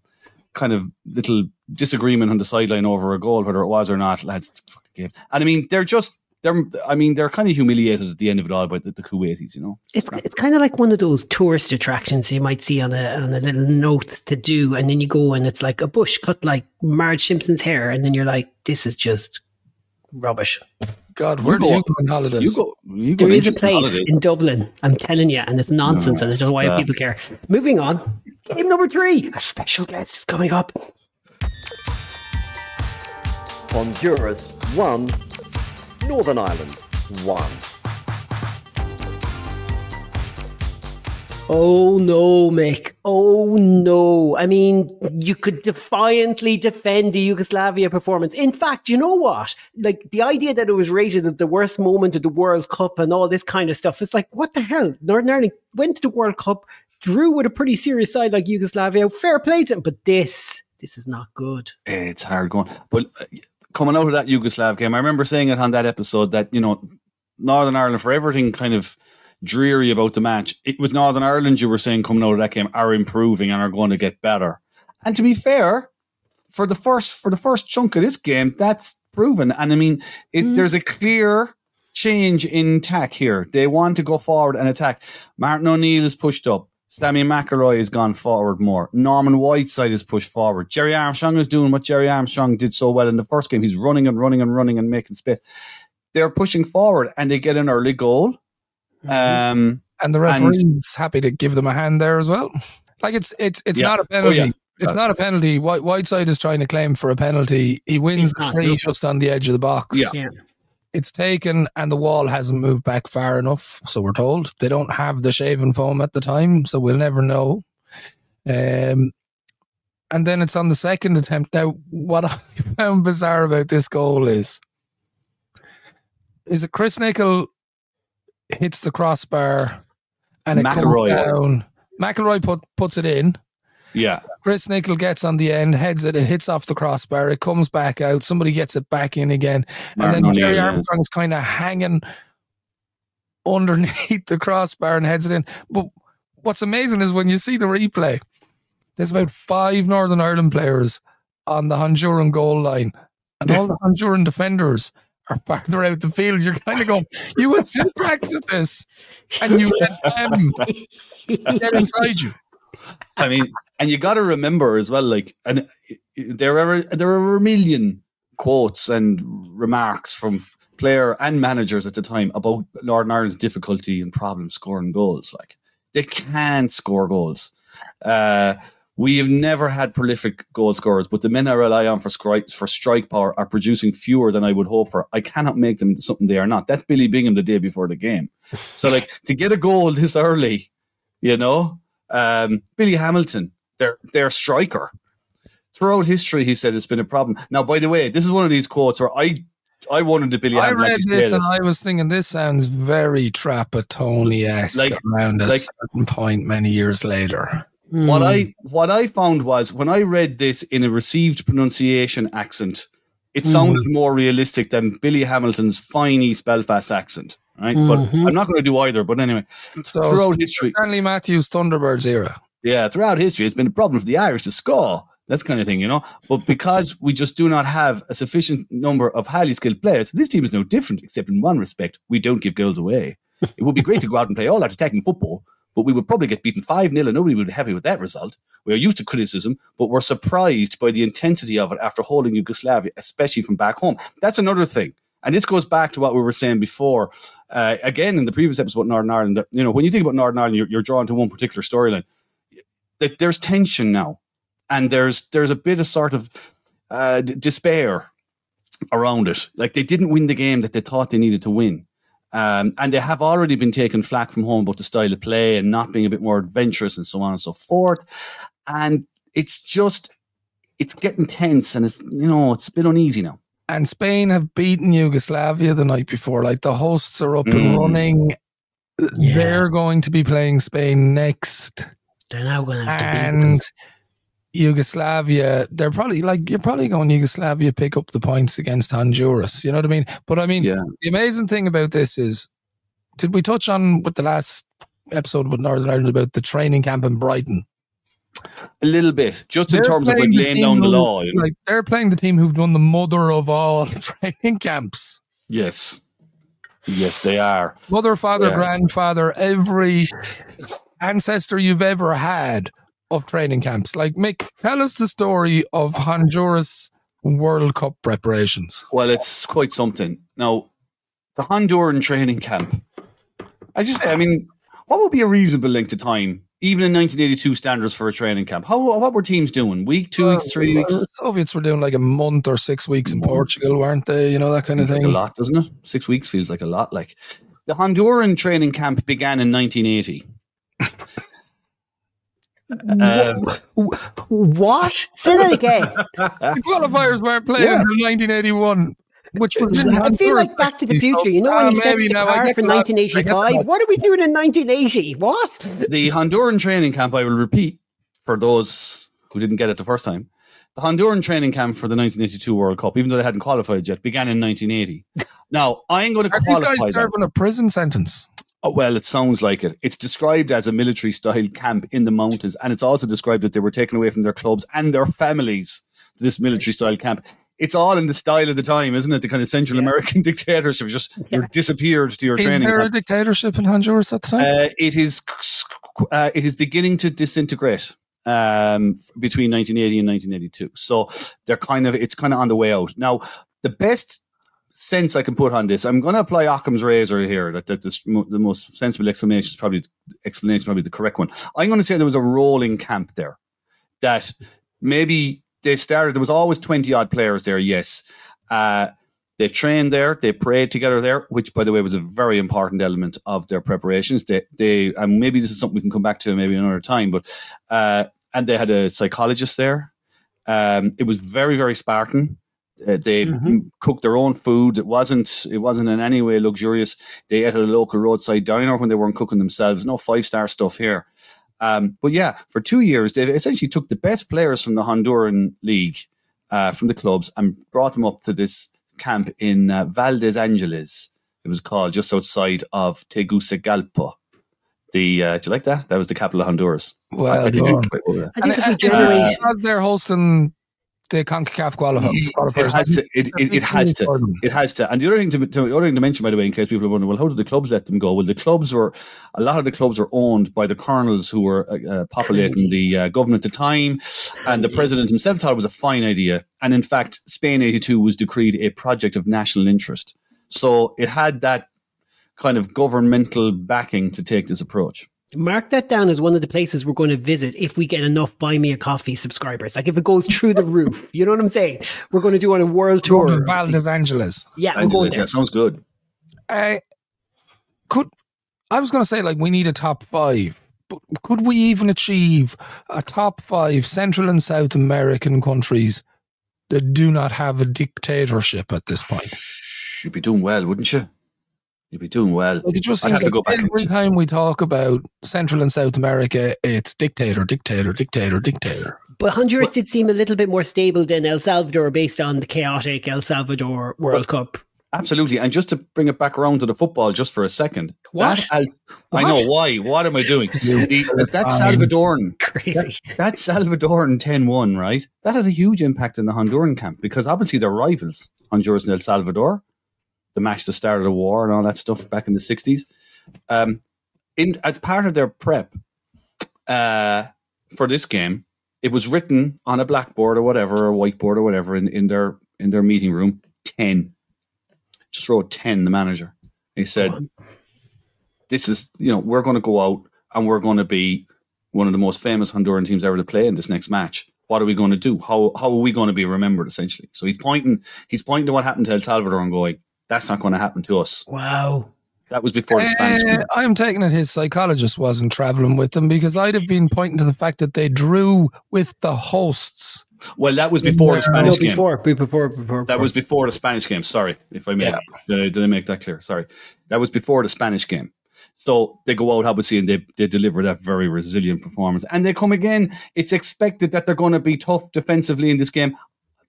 kind of little disagreement on the sideline over a goal, whether it was or not, lads fucking game. And I mean they're just they're I mean they're kind of humiliated at the end of it all by the, the Kuwaitis, you know. It's, it's kind of like one of those tourist attractions you might see on a on a little note to do, and then you go and it's like a bush cut like Marge Simpson's hair, and then you're like, this is just rubbish. God, where You do go- you go on holidays? You go you go There on is a place holidays. in Dublin, I'm telling you, and it's nonsense, and I don't know why stop. Uh, people care. Moving on, game number three. A special guest is coming up. Honduras 1, Northern Ireland 1. Oh no, Mick. Oh no. I mean, you could defiantly defend the Yugoslavia performance. In fact, you know what? Like the idea that it was rated as the worst moment of the World Cup and all this kind of stuff, it's like, what the hell? Northern Ireland went to the World Cup, drew with a pretty serious side like Yugoslavia. Fair play to them, but this, this is not good. It's hard going. But uh, coming out of that Yugoslav game, I remember saying it on that episode that, you know, Northern Ireland, for everything kind of dreary about the match, it was Northern Ireland you were saying coming out of that game are improving and are going to get better. And to be fair, for the first for the first chunk of this game, that's proven. And I mean, it, there's a clear change in tack here. They want to go forward and attack. Martin O'Neill is pushed up. Sammy McElroy has gone forward more. Norman Whiteside is pushed forward. Gerry Armstrong is doing what Gerry Armstrong did so well in the first game. He's running and running and running and making space. They're pushing forward and they get an early goal. Um, And the referee's happy to give them a hand there as well. Like it's it's it's Yeah. not a Oh, penalty. yeah. It's not a penalty. White Whiteside is trying to claim for a penalty. He wins He's the free just on the edge of the box. Yeah. Yeah. It's taken and the wall hasn't moved back far enough, so we're told. They don't have the shaving foam at the time, so we'll never know. Um and then it's on the second attempt. Now, what I found bizarre about this goal is is it Chris Nicholl hits the crossbar and it McElroy. comes down. McElroy put, puts it in. Yeah. Chris Nicholl gets on the end, heads it, it hits off the crossbar, it comes back out, somebody gets it back in again. And then Gerry. Armstrong's kind of hanging underneath the crossbar and heads it in. But what's amazing is when you see the replay, there's about five Northern Ireland players on the Honduran goal line, and all the Honduran defenders are farther out the field. You're kind of going, you had two cracks at this, and you let them get inside you. I mean, and you got to remember as well, like, and there are there are a million quotes and remarks from player and managers at the time about Northern Ireland's difficulty and problem scoring goals. Like, they can't score goals. Uh, we have never had prolific goal scorers, but the men I rely on for strike for strike power are producing fewer than I would hope for. I cannot make them something they are not. That's Billy Bingham the day before the game. So, like, to get a goal this early, you know, um, Billy Hamilton, their their striker. Throughout history, he said it's been a problem. Now, by the way, this is one of these quotes where I I wanted to Billy I Hamilton read actually this and. I was thinking this sounds very Trapattoni esque Like- around a like- certain point many years later. What Hmm. I what I found was when I read this in a received pronunciation accent, it sounded more realistic than Billy Hamilton's fine East Belfast accent. Right, Mhm. but I'm not going to do either. But anyway, So throughout history, Stanley Matthews Thunderbirds era. yeah, throughout history, it's been a problem for the Irish to score. That's kind of thing, you know. But because we just do not have a sufficient number of highly skilled players, this team is no different, except in one respect: we don't give goals away. It would be great to go out and play all that attacking football, but we would probably get beaten 5 0 and nobody would be happy with that result. We are used to criticism, but we're surprised by the intensity of it after holding Yugoslavia, especially from back home. That's another thing. And this goes back to what we were saying before. Uh, again, in the previous episode about Northern Ireland, you know, when you think about Northern Ireland, you're, you're drawn to one particular storyline. There's tension now, and there's there's a bit of sort of uh, d- despair around it. Like they didn't win the game that they thought they needed to win. Um, and they have already been taken flack from home about the style of play and not being a bit more adventurous and so on and so forth. And it's just, it's getting tense and it's, you know, it's a bit uneasy now. And Spain have beaten Yugoslavia the night before. Like the hosts are up and Mm. running. Yeah. They're going to be playing Spain next. They're now going to have to beat them. Yugoslavia, they're probably like, you're probably going Yugoslavia pick up the points against Honduras. You know what I mean? But I mean, Yeah. the amazing thing about this is, did we touch on with the last episode with Northern Ireland about the training camp in Brighton? A little bit, just in They're terms of like the laying down the law. You know? Like they're playing the team who've done the mother of all training camps. yes. Yes, they are. Mother, father, Yeah. grandfather, every ancestor you've ever had of training camps. Like Mick, tell us the story of Honduras World Cup preparations. Well, it's quite something. Now, the Honduran training camp. I just, I mean, what would be a reasonable length of time even in 1982 standards for a training camp. How what were teams doing? Week, two weeks, three weeks? The Soviets were doing like a month or six weeks in Portugal, weren't they? You know that kind of Feels like thing. a lot, doesn't it? Six weeks feels like a lot. Like the Honduran training camp began in 1980. Um, What? Say that again. The qualifiers weren't playing Yeah. until 1981, which was I feel like Back to the Future. You know when he uh, sets the now car get for that. I get 1985? What are we doing in 1980? What? the Honduran training camp, I will repeat for those who didn't get it the first time. The Honduran training camp for the 1982 World Cup, even though they hadn't qualified yet, began in 1980. Now, I ain't going to Are these guys that. serving a prison sentence? Oh, well, it sounds like it. It's described as a military style camp in the mountains, and it's also described that they were taken away from their clubs and their families to this military style camp. It's all in the style of the time, isn't it? The kind of Central American dictatorship. Just you're disappeared to your Is training there a dictatorship in Honduras at the time? Uh, it is uh, it is beginning to disintegrate um, between 1980 and 1982. So they're kind of it's kind of on the way out. Now, the best sense I can put on this, I'm going to apply Occam's razor here. That, that this, the most sensible explanation is probably explanation probably the correct one. I'm going to say there was a rolling camp there. That maybe they started. There was always 20 odd players there. Yes. Uh, They've trained there. They prayed together there, which, by the way, was a very important element of their preparations. They, they, and maybe this is something we can come back to maybe another time. But, uh, and they had a psychologist there. Um, it was very, very Spartan. Uh, they Mhm. cooked their own food. It wasn't, it wasn't in any way luxurious. They ate at a local roadside diner when they weren't cooking themselves. No five star stuff here. Um, but yeah, for two years, they essentially took the best players from the Honduran league, uh, from the clubs, and brought them up to this camp in uh, Valle de Angeles. It was called just outside of Tegucigalpa. The uh, do you like that? That was the capital of Honduras. well, I think done. it- wait, wait, wait. I think if we And- generate. and because they're hosting the CONCACAF qualifiers. It has to. It, it, it has to. It has to. And the other thing to, to the other thing to mention, by the way, in case people are wondering, well, how did the clubs let them go? Well, the clubs were a lot of the clubs were owned by the colonels who were uh, uh, populating the uh, government at the time, and the president himself thought it was a fine idea. And in fact, Spain '82 was decreed a project of national interest, so it had that kind of governmental backing to take this approach. Mark that down as one of the places we're going to visit if we get enough Buy Me a Coffee subscribers. Like if it goes through the roof, you know what I'm saying? We're going to do on a world Going to tour. Valle de Angeles. Yeah, we're And going yeah, sounds good. Uh, could I was going to say like we need a top five, but could we even achieve a top five Central and South American countries that do not have a dictatorship at this point? You'd be doing well, wouldn't you? You'd be doing well. Like it just I'd seems have to go back every check. time we talk about Central and South America, it's dictator, dictator, dictator, dictator. But Honduras did seem a little bit more stable than El Salvador based on the chaotic El Salvador World Cup. Absolutely. And just to bring it back around to the football just for a second. What? That Al- I know why. What am I doing? The, that. Salvadoran, Crazy. that Salvadoran 10-1, right? That had a huge impact in the Honduran camp because obviously they're rivals, Honduras and El Salvador. The match that started a war and all that stuff back in the 60s. Um, in as part of their prep uh, for this game, it was written on a blackboard or whatever, or whiteboard or whatever in, in their in their meeting room, 10 just wrote 10, the manager. He said, This is, you know, we're going to go out and we're going to be one of the most famous Honduran teams ever to play in this next match. What are we going to do? How, how are we going to be remembered, essentially? So he's pointing, he's pointing to what happened to El Salvador and going, That's not going to happen to us. Wow. That was before the Spanish Uh, game. I'm taking it his psychologist wasn't traveling with them because I'd have been pointing to the fact that they drew with the hosts. Well, that was before the No, No, Spanish game. before, before, before. That was before the Spanish game. Sorry if I made Yeah. did, I, did I make that clear? Sorry, that was before the Spanish game. So they go out, obviously, and they they deliver that very resilient performance. And they come again. It's expected that they're going to be tough defensively in this game.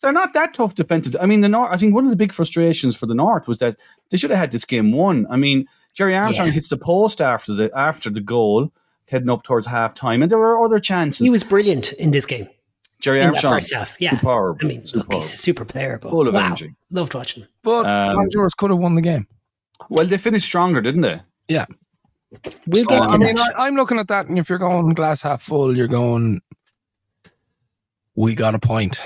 They're not that tough defensive. I mean, the North. I think one of the big frustrations for the North was that they should have had this game won. I mean, Gerry Armstrong Yeah. hits the post after the after the goal, heading up towards half time, and there were other chances. He was brilliant in this game. Gerry In that Armstrong, first half. Yeah. superb. I mean, look, he's a super player, but Full of wow. energy. Loved watching him. But Um, Honduras could have won the game. Well, they finished stronger, didn't they? Yeah. We'll So, get I to I that. mean, I, I'm looking at that, and if you're going glass half full, you're going, we got a point.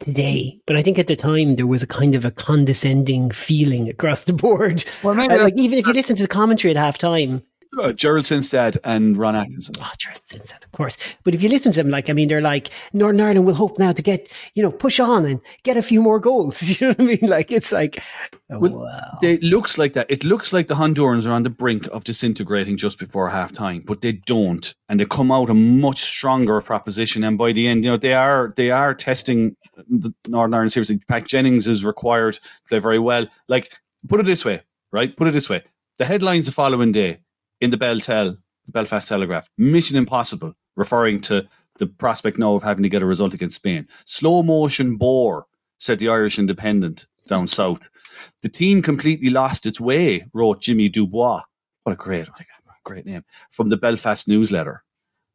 Today, but I think at the time there was a kind of a condescending feeling across the board. Well, maybe Uh, like even if you listen to the commentary at halftime, Uh, Gerald Sinstadt and Ron Atkinson. Oh, Gerald Sinstadt, of course. But if you listen to them, like I mean, they're like Northern Ireland will hope now to get you know push on and get a few more goals. You know what I mean? Like it's like, oh, Well, wow. It looks like that. It looks like the Hondurans are on the brink of disintegrating just before half time, but they don't, and they come out a much stronger proposition. And by the end, you know, they are they are testing the Northern Ireland seriously. Pat Jennings is required to play very well. Like put it this way, right? Put it this way: the headlines the following day in the Beltel, Belfast Telegraph, Mission Impossible, referring to the prospect now of having to get a result against Spain. Slow motion bore, said the Irish Independent down south. The team completely lost its way, wrote Jimmy Dubois. What a great, what a great name from the Belfast newsletter.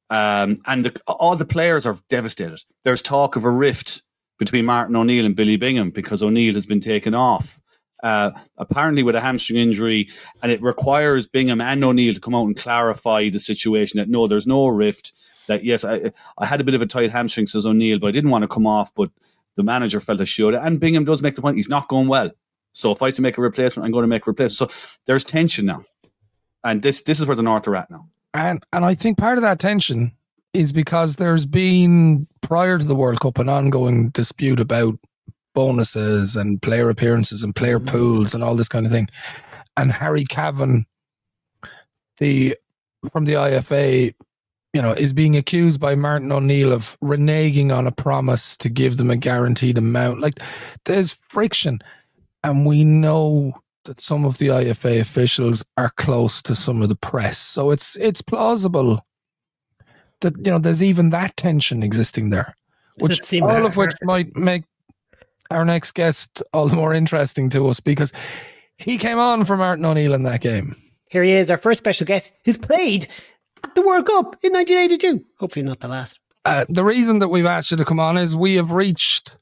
Um, and the, all the players are devastated. There's talk of a rift between Martin O'Neill and Billy Bingham because O'Neill has been taken off. Uh, apparently with a hamstring injury, and it requires Bingham and O'Neill to come out and clarify the situation that no, there's no rift. That yes, I, I had a bit of a tight hamstring, says O'Neill, but I didn't want to come off. But the manager felt I should, and Bingham does make the point he's not going well. So if I have to make a replacement, I'm going to make a replacement. So there's tension now, and this this is where the North are at now. And and I think part of that tension is because there's been prior to the World Cup an ongoing dispute about bonuses and player appearances and player pools and all this kind of thing. And Harry Cavan, the from the IFA, you know, is being accused by Martin O'Neill of reneging on a promise to give them a guaranteed amount. Like there's friction. And we know that some of the IFA officials are close to some of the press. So it's it's plausible that you know there's even that tension existing there. Which all of which might make our next guest all the more interesting to us because he came on for Martin O'Neill in that game. Here he is, our first special guest, who's played at the World Cup in 1982. Hopefully not the last. Uh, the reason that we've asked you to come on is we have reached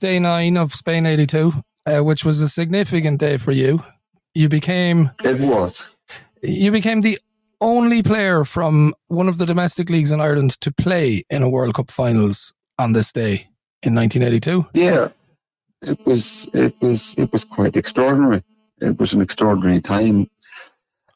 day nine of Spain 82, uh, which was a significant day for you. You became It was. you became the only player from one of the domestic leagues in Ireland to play in a World Cup finals on this day in 1982. Yeah, it was. It was. It was quite extraordinary. It was an extraordinary time.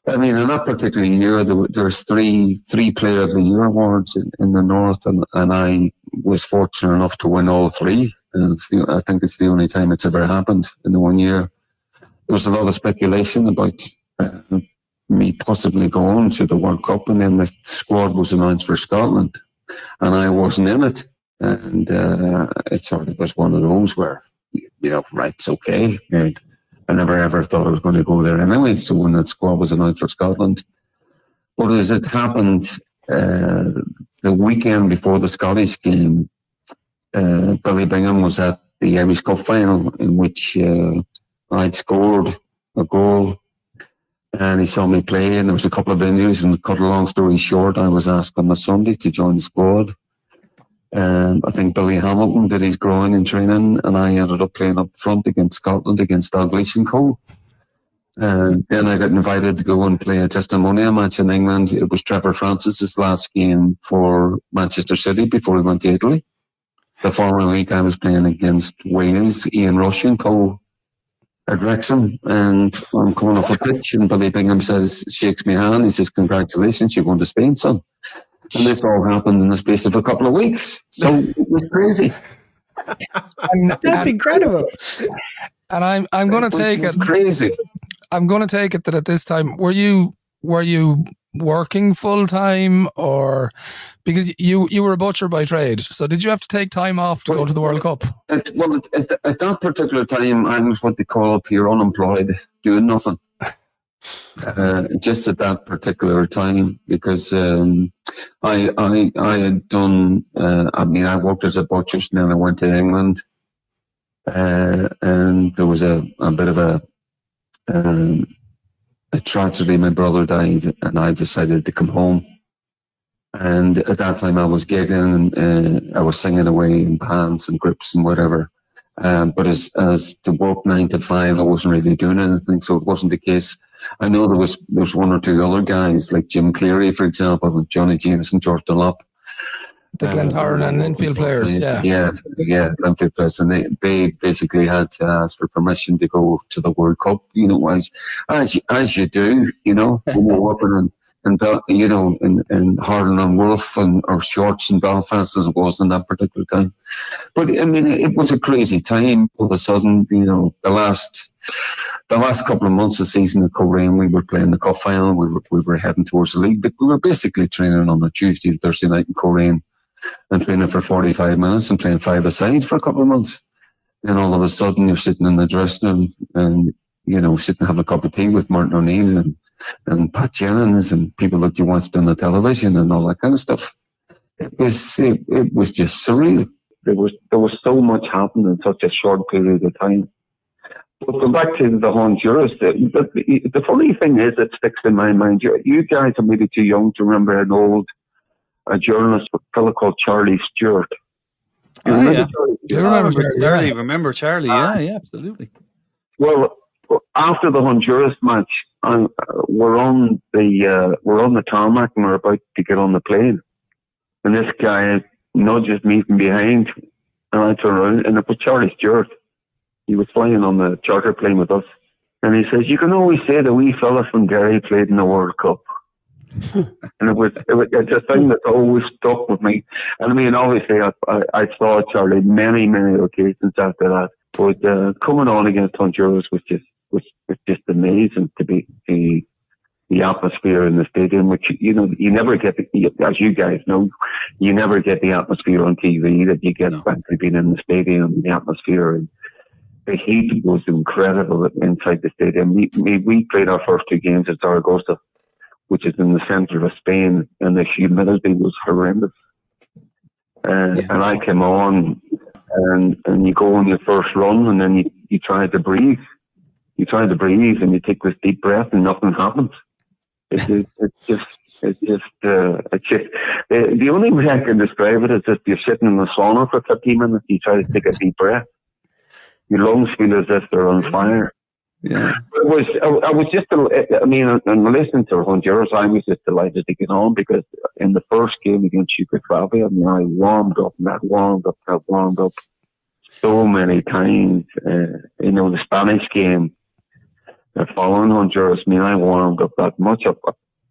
I mean, in that particular year, there, there's three three Player of the Year awards in, in the North, and, and I was fortunate enough to win all three. And the, I think it's the only time it's ever happened in the one year. There was a lot of speculation about uh, me possibly going to the World Cup, and then the squad was announced for Scotland, and I wasn't in it. And uh, it sort of was one of those where, you know, right, it's okay. And I never ever thought I was going to go there anyway. So when that squad was announced for Scotland, but as it happened, uh, the weekend before the Scottish game, uh, Billy Bingham was at the Irish Cup final in which uh, I'd scored a goal and he saw me play and there was a couple of injuries and cut a long story short, I was asked on a Sunday to join the squad. Um, I think Billy Hamilton did his groin in training and I ended up playing up front against Scotland against Dalglish and Co. And then I got invited to go and play a testimonial match in England. It was Trevor Francis's last game for Manchester City before he went to Italy. The following week I was playing against Wales, Ian Rush and Co at Wrexham and I'm coming off a pitch and Billy Bingham says, shakes my hand. He says, congratulations, you're going to Spain, son. And this all happened in the space of a couple of weeks. So it was crazy. And, That's and, incredible. and I'm I'm going to take it crazy. I'm going to take it that at this time were you were you working full time or because you you were a butcher by trade. So did you have to take time off to go to the World Cup? At, well, at, at, at that particular time, I was what they call up here unemployed, doing nothing. uh, just at that particular time, because um, I, I I had done. Uh, I mean, I worked as a butcher, and then I went to England, uh, and there was a, a bit of a um, a tragedy. My brother died, and I decided to come home. And at that time, I was gigging and uh, I was singing away in bands and groups and whatever. Um, but as as to work nine to five, I wasn't really doing anything, so it wasn't the case. I know there was there was one or two other guys like Jim Cleary, for example, and Johnny James and George Dunlop. The uh, Glentoran and Linfield players, yeah. yeah, yeah, Linfield players, and they, they basically had to ask for permission to go to the World Cup. You know, as as you, as you do, you know, when you're working in, in you know, in in Harland and Wolff and or Shorts in Belfast as it was in that particular time. But I mean, it was a crazy time. All of a sudden, you know, the last the last couple of months of season at Coleraine, we were playing the cup final. We were we were heading towards the league, but we were basically training on a Tuesday, and Thursday night in Coleraine and training for 45 minutes and playing five aside for a couple of months. And all of a sudden you're sitting in the dressing room and, you know, sitting having a cup of tea with Martin O'Neill and, and Pat and people that you watched on the television and all that kind of stuff. It was, it, it was just surreal. There was, there was so much happening in such a short period of time. But going back to the Honduras, the, the, the funny thing is, it sticks in my mind. You, you guys are maybe too young to remember an old a journalist, a fellow called Charlie Stewart. You Oh, remember yeah. Charlie? Do you remember Remember Charlie? Charlie? Yeah. Remember Charlie? Yeah, ah, yeah, absolutely. Well, after the Honduras match, uh, we're on the uh, we're on the tarmac and we're about to get on the plane, and this guy nudges me from behind, and I turn around, and it was Charlie Stewart. He was flying on the charter plane with us, and he says, "You can always say the wee fella from Derry played in the World Cup." and it was, it was it's a thing that always stuck with me. And I mean, obviously, I, I, I saw Charlie many, many occasions after that. But uh, coming on against Honduras was just was, just amazing to be the the atmosphere in the stadium, which you know you never get, the, as you guys know, you never get the atmosphere on TV that you get when No. by being in the stadium, the atmosphere and the heat was incredible inside the stadium. We, we, we played our first two games at Zaragoza, which is in the centre of Spain, and the humidity was horrendous. And, Yeah. and I came on, and and you go on your first run, and then you, you try to breathe. You try to breathe, and you take this deep breath, and nothing happens. It, it, it's just, it's just, uh, it's just, the, the only way I can describe it is if you're sitting in the sauna for 15 minutes, you try to take a deep breath. Your lungs feel as if they're on fire. Yeah. It was, I, I was just, I mean, and listening to Honduras, I was just delighted to get on because in the first game against Yugoslavia, I mean, I warmed up and I warmed up, I warmed up so many times. Uh, you know, the Spanish game, uh, following Honduras, I mean, I warmed up that much. I,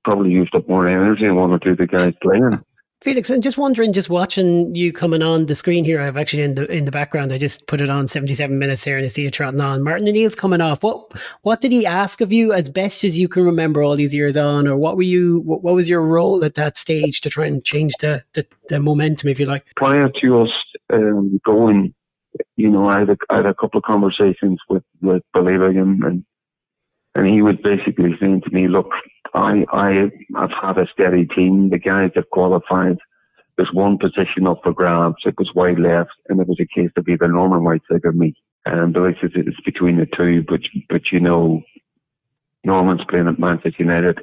probably used up more energy than one or two of the guys playing. Felix, I'm just wondering, just watching you coming on the screen here. I've actually in the in the background. I just put it on 77 minutes here, and I see you trotting on. Martin O'Neill's coming off. What what did he ask of you, as best as you can remember, all these years on, or what were you? What, what was your role at that stage to try and change the the, the momentum, if you like? prior to us um, going, you know, I had, a, I had a couple of conversations with with and and he was basically saying to me, look, I I I've had a steady team. The guys have qualified. There's one position up for grabs. It was wide left, and it was a case of either Norman Whiteside or me. And Billy says it's between the two, but but you know, Norman's playing at Manchester United.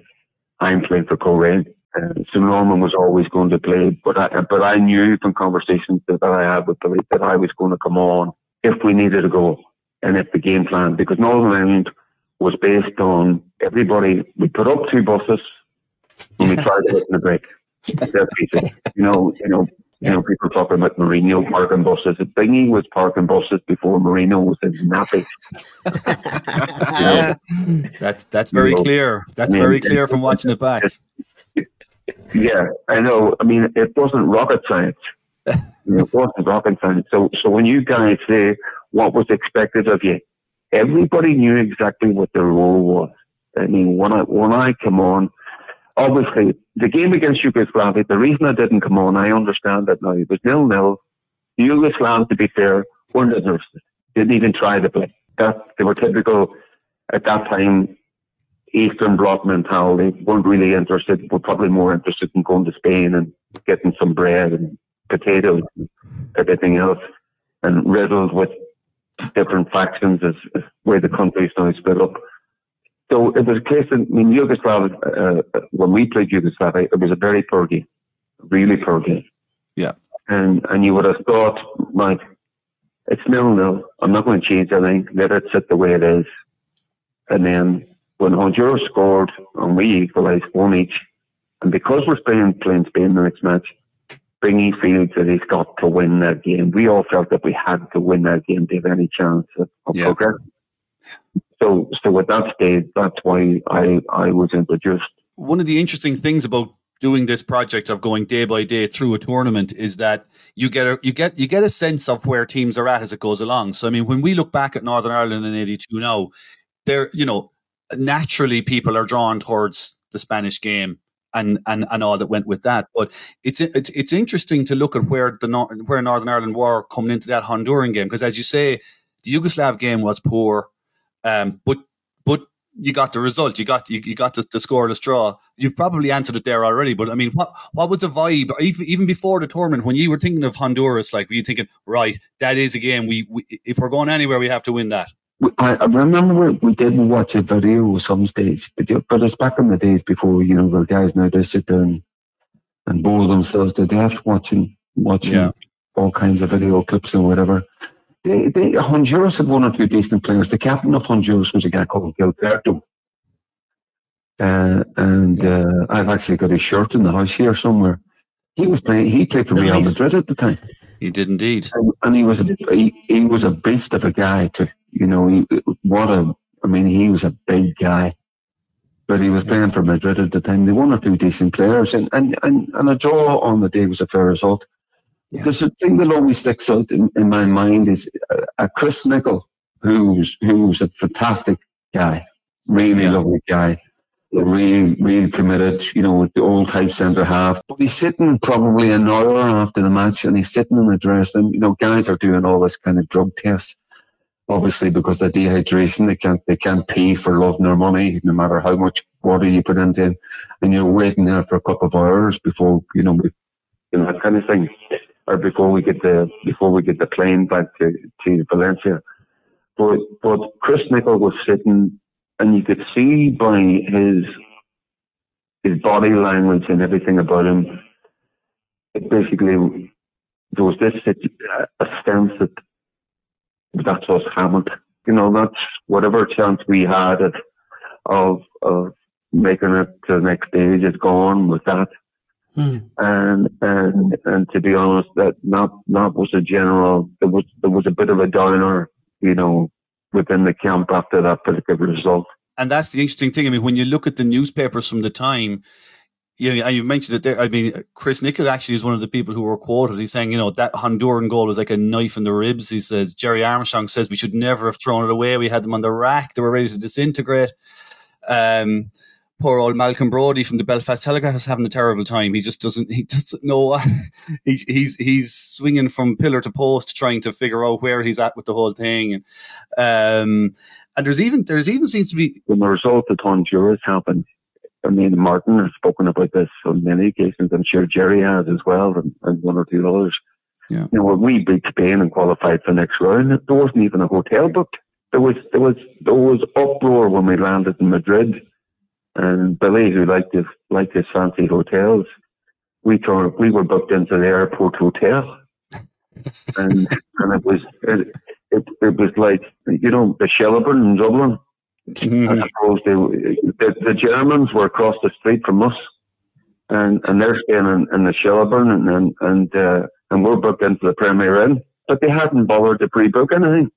I'm playing for Coleraine. Uh, so Norman was always going to play, but I but I knew from conversations that, that I had with Billy that I was going to come on if we needed a goal and if the game plan because Northern Ireland was based on everybody. We put up two buses and we tried to hit in the break. That's easy. You know, you know, you know, people talking about Mourinho parking buses. Thingy was parking buses before Mourinho was in nappy. Yeah. That's that's very You know, clear. That's I mean, very clear from watching it back. Yeah, I know. I mean, it wasn't rocket science. it wasn't rocket science. So, so when you guys say what was expected of you, everybody knew exactly what their role was. I mean, when I when I come on, obviously the game against Yugoslavia. The reason I didn't come on, I understand that now. It was nil nil. The Yugoslavs, to be fair, weren't interested. Didn't even try to play. That they were typical at that time. Eastern Bloc mentality weren't really interested. Were probably more interested in going to Spain and getting some bread and potatoes and everything else, and riddled with different factions as, where the country's now split up. So it was a case of, I mean, Yugoslavia, uh, when we played Yugoslavia, it was a very poor game, really poor game. Yeah. And, and you would have thought, like, it's nil nil. I'm not going to change anything. Let it sit the way it is. And then when Honduras scored and we equalised one each, and because we're playing, playing Spain the next match, Springy feels that he's got to win that game. We all felt that we had to win that game to have any chance of, of Yeah. progress. So, so at that stage, that's why I, I was introduced. one of the interesting things about doing this project of going day by day through a tournament is that you get a you get you get a sense of where teams are at as it goes along. So I mean, when we look back at Northern Ireland in '82 now, there you know naturally people are drawn towards the Spanish game and and and all that went with that. But it's it's it's interesting to look at where the where Northern Ireland were coming into that Honduran game because as you say, the Yugoslav game was poor, um, but but you got the result. You got you, you got the, the scoreless draw. You've probably answered it there already. But I mean, what what was the vibe even even before the tournament when you were thinking of Honduras? Like, were you thinking, right, that is a game we, we if we're going anywhere, we have to win that. I, I remember we did watch a video some stage, but, but it's back in the days before, you know, the guys now they sit down and, bore themselves to death watching, watching Yeah. all kinds of video clips and whatever. They, they, Honduras had one or two decent players. The captain of Honduras was a guy called Gilberto. Uh, and uh, I've actually got his shirt in the house here somewhere. He was playing. He played for Real Madrid at the time He did indeed. and, and he was a he, he was a beast of a guy. To you know, what a I mean, he was a big guy, but he was playing for Madrid at the time. They one or two decent players, and and and, and a draw on the day was a fair result. There's a thing that always sticks out in, in my mind is uh, a Chris Nicholl, who's who's a fantastic guy, really Yeah. lovely guy. really really committed, you know, with the old type centre half. But he's sitting probably an hour after the match and he's sitting in the dressing room. You know, guys are doing all this kind of drug tests, obviously because of dehydration. They can't, they can't pay for love nor money, no matter how much water you put into it. And you're waiting there for a couple of hours before, you know, you know, that kind of thing. Or before we get the, before we get the plane back to, to Valencia. But, but Chris Nicholl was sitting and you could see by his his body language and everything about him, it basically there was this a sense that that's us hammered. You know, that's whatever chance we had at, of of making it to the next stage is gone with that. Hmm. And and and to be honest, that not not was a general. There was there was a bit of a downer, you know, within the camp after that particular result. and that's the interesting thing. I mean, when you look at the newspapers from the time, know, and you mentioned it there. I mean, Chris Nicholl actually is one of the people who were quoted. He's saying, you know, that Honduran goal was like a knife in the ribs. He says Gerry Armstrong says we should never have thrown it away. We had them on the rack; they were ready to disintegrate. Um, poor old Malcolm Brodie from the Belfast Telegraph is having a terrible time. He just doesn't. He doesn't know. he's he's he's swinging from pillar to post, trying to figure out where he's at with the whole thing. And um, and there's even there's even seems to be when the result of Honduras happened, I mean, Martin has spoken about this on many occasions. I'm sure Gerry has as well, and, and one or two others. Yeah. You know, when we beat Spain and qualified for the next round, there wasn't even a hotel booked. There was there was there was uproar when we landed in Madrid, and Billy, who liked his liked his fancy hotels, we turned we were booked into the airport hotel, and and it was it, it, it was like you know the Shelburne in Dublin. I suppose they, the, the Germans were across the street from us, and and they're staying in, in the Shelburne, and and and, uh, and we're booked into the Premier Inn, but they hadn't bothered to pre-book anything,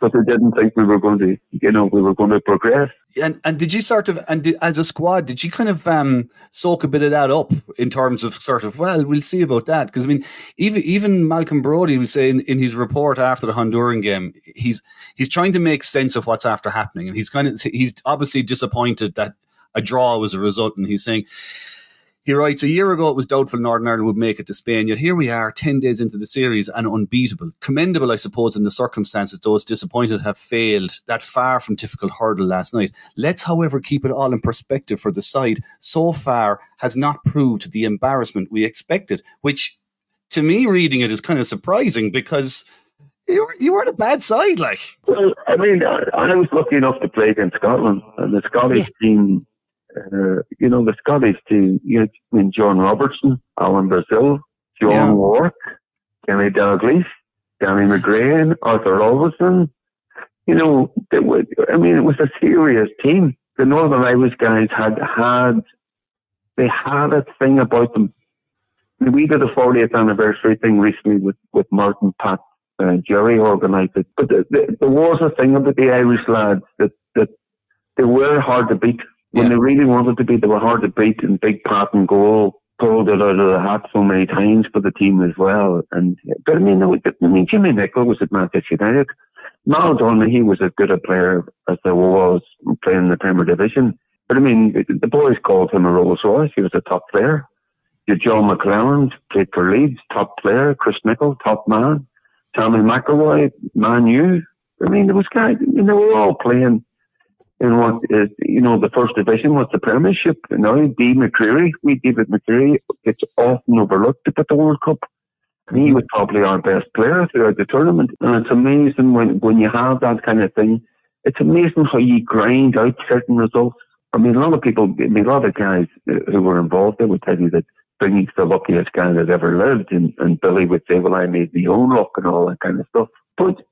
but they didn't think we were going to, you know, we were going to progress. and and did you sort of and did, as a squad did you kind of um soak a bit of that up in terms of sort of well we'll see about that? Because I mean even even Malcolm Brodie will say in, in his report after the Honduran game he's he's trying to make sense of what's after happening. And he's kind of he's obviously disappointed that a draw was a result. And he's saying he writes, a year ago it was doubtful Northern Ireland would make it to Spain, yet here we are, 10 days into the series and unbeatable. Commendable, I suppose, in the circumstances those disappointed have failed that far from difficult hurdle last night. Let's, however, keep it all in perspective for the side so far has not proved the embarrassment we expected, which to me, reading it is kind of surprising because you were, you weren't a bad side, like. Well, I mean, I, I was lucky enough to play against Scotland, and the Scottish team, uh, you know, the Scottish team, you know, I mean, John Robertson, Alan Brazil, John Yeah. Wark, Kenny Dalglish, Danny McGrain, Arthur Alverson. You know, they were, I mean, it was a serious team. The Northern Irish guys had had, they had a thing about them. We did a 40th anniversary thing recently with, with Martin, Pat, uh, Gerry organised it. But the, the, there was a thing about the Irish lads that, that they were hard to beat. When Yeah. they really wanted to beat, they were hard to beat. And Big Pat and goal pulled it out of the hat so many times for the team as well. And but I mean, I mean, Jimmy Nicholl was at Manchester United. Mal Donaghy, he was as good a player as there was playing in the Premier Division. But I mean, the- boys called him a Rolls Royce. He was a top player. You John McClelland played for Leeds, top player. Chris Nicholl, top man. Tommy McIlroy, Man U. I mean, there was guys. I mean, they were all playing in what is, you know, the first division was the Premiership. Know, D. McCreery, we David McCreery gets often overlooked at the World Cup. He was probably our best player throughout the tournament. And it's amazing when, when you have that kind of thing. It's amazing how you grind out certain results. I mean, a lot of people, I mean, a lot of guys uh, who were involved, they would tell you that Bingy's the luckiest guy that ever lived. And, and Billy would say, well, I made my own luck and all that kind of stuff. But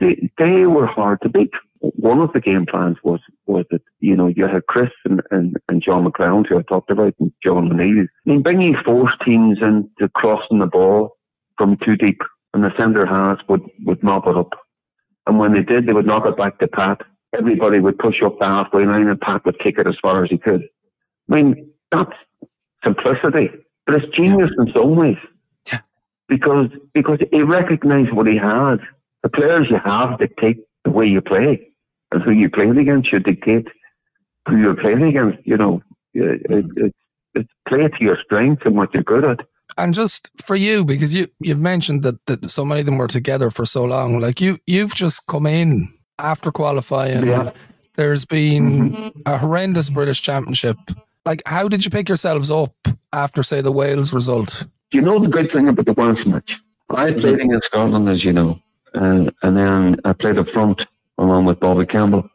they, they were hard to beat. One of the game plans was was that you know you had Chris and, and, and John McClown who I talked about and John O'Neill. I mean, bringing forced teams into crossing the ball from too deep, and the centre halves would would mop it up. And when they did, they would knock it back to Pat. Everybody would push up the halfway line, and Pat would kick it as far as he could. I mean, that's simplicity, but it's genius in some ways. Because because he recognised what he had. The players you have dictate the way you play, and who you playing against should dictate who you're playing against. You know, it, it, it, it's play to your strengths and what you're good at. And just for you, because you you've mentioned that, that so many of them were together for so long. Like you you've just come in after qualifying. Yeah. There's been mm-hmm. a horrendous British Championship. Like, how did you pick yourselves up after, say, the Wales result? Do you know the good thing about the Welsh match? I played mm-hmm. against Scotland, as you know, and and then I played up front along with Bobby Campbell.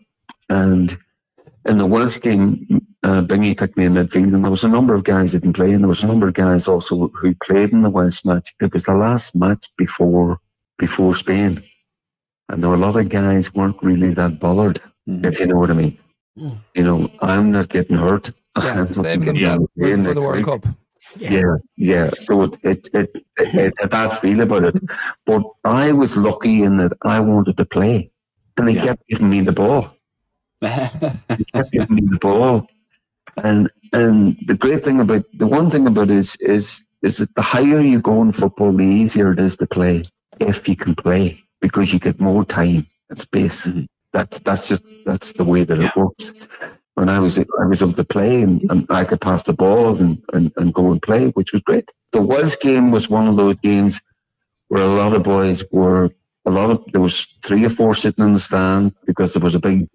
And in the Welsh game, uh, Bingy picked me in midfield, and there was a number of guys that didn't play, and there was a number of guys also who played in the Welsh match. It was the last match before before Spain, and there were a lot of guys weren't really that bothered, if you know what I mean. Mm. You know, I'm not getting hurt. Yeah, I'm not saving playing for the World week. Cup. Yeah, yeah. So it it it, it, it had that feel about it. But I was lucky in that I wanted to play, and they Yeah. kept giving me the ball. They kept giving me the ball, and and the great thing about the one thing about it is is is that the higher you go in football, the easier it is to play if you can play because you get more time and space. Mhm. That's that's just that's the way that it works. When I was I was able to play and, and I could pass the ball and, and, and go and play, which was great. The Welsh game was one of those games where a lot of boys were a lot of there was three or four sitting in the stand because there was a big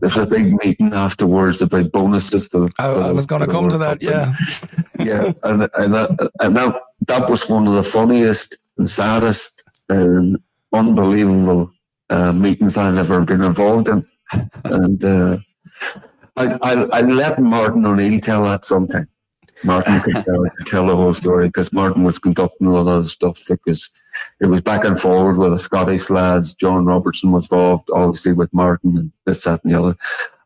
there was a big meeting afterwards about bonuses. To, I, I was going to come to that. Yeah. yeah, and and that and that that was one of the funniest, and saddest, and unbelievable uh, meetings I've ever been involved in. And uh, I, I I let Martin O'Neill tell that sometime. Martin could tell, could tell the whole story because Martin was conducting a lot of the stuff because it was back and forward with the Scottish lads. John Robertson was involved, obviously with Martin and this, that, and the other.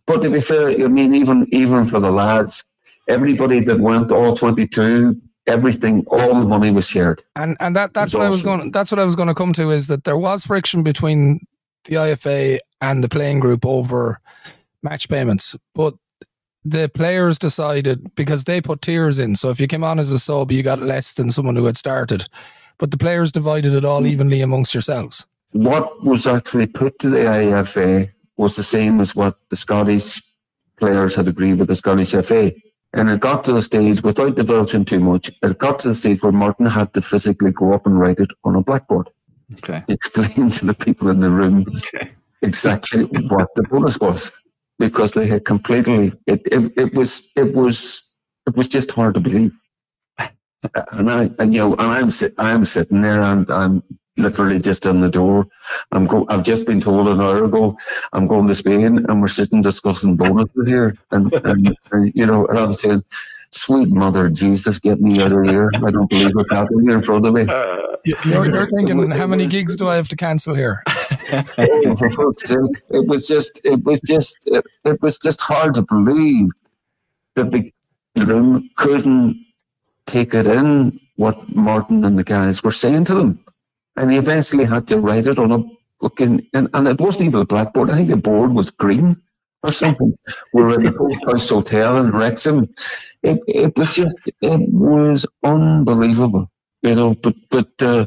But to be fair, I mean, even even for the lads, everybody that went, all twenty two, everything, all the money was shared. And and that that's It's what I was going. That's what I was going to come to is that there was friction between the IFA and the playing group over match payments, but the players decided because they put tiers in. So if you came on as a sub, you got less than someone who had started. But the players divided it all hmm. evenly amongst yourselves. What was actually put to the IFA was the same as what the Scottish players had agreed with the Scottish FA. And it got to the stage, without divulging too much, it got to the stage where Martin had to physically go up and write it on a blackboard. Okay. explain to the people in the room Okay. exactly what the bonus was because they had completely it, it, it was it was it was just hard to believe. And I and you know and I'm sit, I'm sitting there and I'm literally just in the door. I'm go I've just been told an hour ago I'm going to Spain and we're sitting discussing bonuses here and, and, and you know and I'm saying sweet mother Jesus get me out of here. I don't believe what's happening here in front of me. Uh, you're, you're thinking, how many gigs do I have to cancel here? Oh, for fuck's sake. It was just, it was just, it, it was just hard to believe that the room couldn't take it in what Martin and the guys were saying to them, and he eventually had to write it on a book, and, and, and it wasn't even a blackboard. I think the board was green or something. we were in the Coast Hotel in Wrexham. It, it was just, it was unbelievable, you know. But but uh,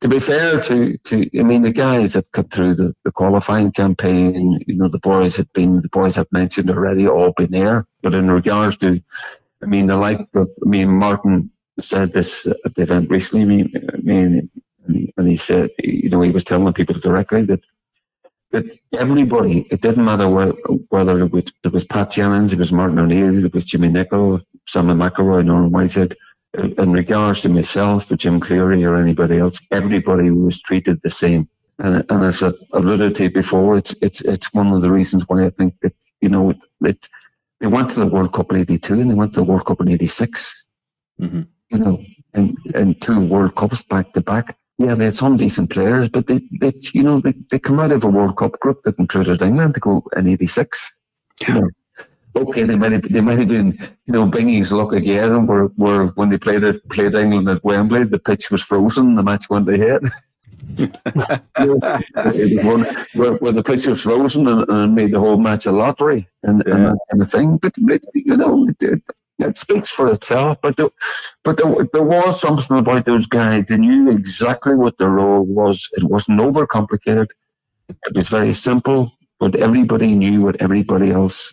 to be fair to to, I mean, the guys that cut through the, the qualifying campaign, you know, the boys had been, the boys I've mentioned already, all been there. But in regards to, I mean, the like of, I mean, Martin said this at the event recently. I mean, Mean, and he said, you know, he was telling people directly that that everybody, it didn't matter where, whether it was, it was Pat Jennings, it was Martin O'Neill, it was Jimmy Nicholl, Sammy McIlroy, Norman Whiteside, in regards to myself, or Jim Cleary, or anybody else, everybody was treated the same. And, and as I alluded to before, it's it's it's one of the reasons why I think that you know it, it they went to the World Cup in '82 and they went to the World Cup in '86. Mm-hmm. You know, and and two World Cups back to back yeah, they had some decent players, but they, they you know, they, they come out of a World Cup group that included England to go in '86. You know, okay, they might have, they might have been, you know, Bingy's luck again, where, where when they played it, played England at Wembley, the pitch was frozen, the match went ahead. one, where, where, the pitch was frozen and, and, made the whole match a lottery and, yeah. and that kind of thing. But, but you know, it, it speaks for itself. But the, but the, there was something about those guys. They knew exactly what their role was. It wasn't overcomplicated. It was very simple. But everybody knew what everybody else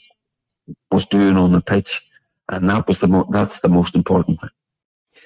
was doing on the pitch, and that was the mo- that's the most important thing.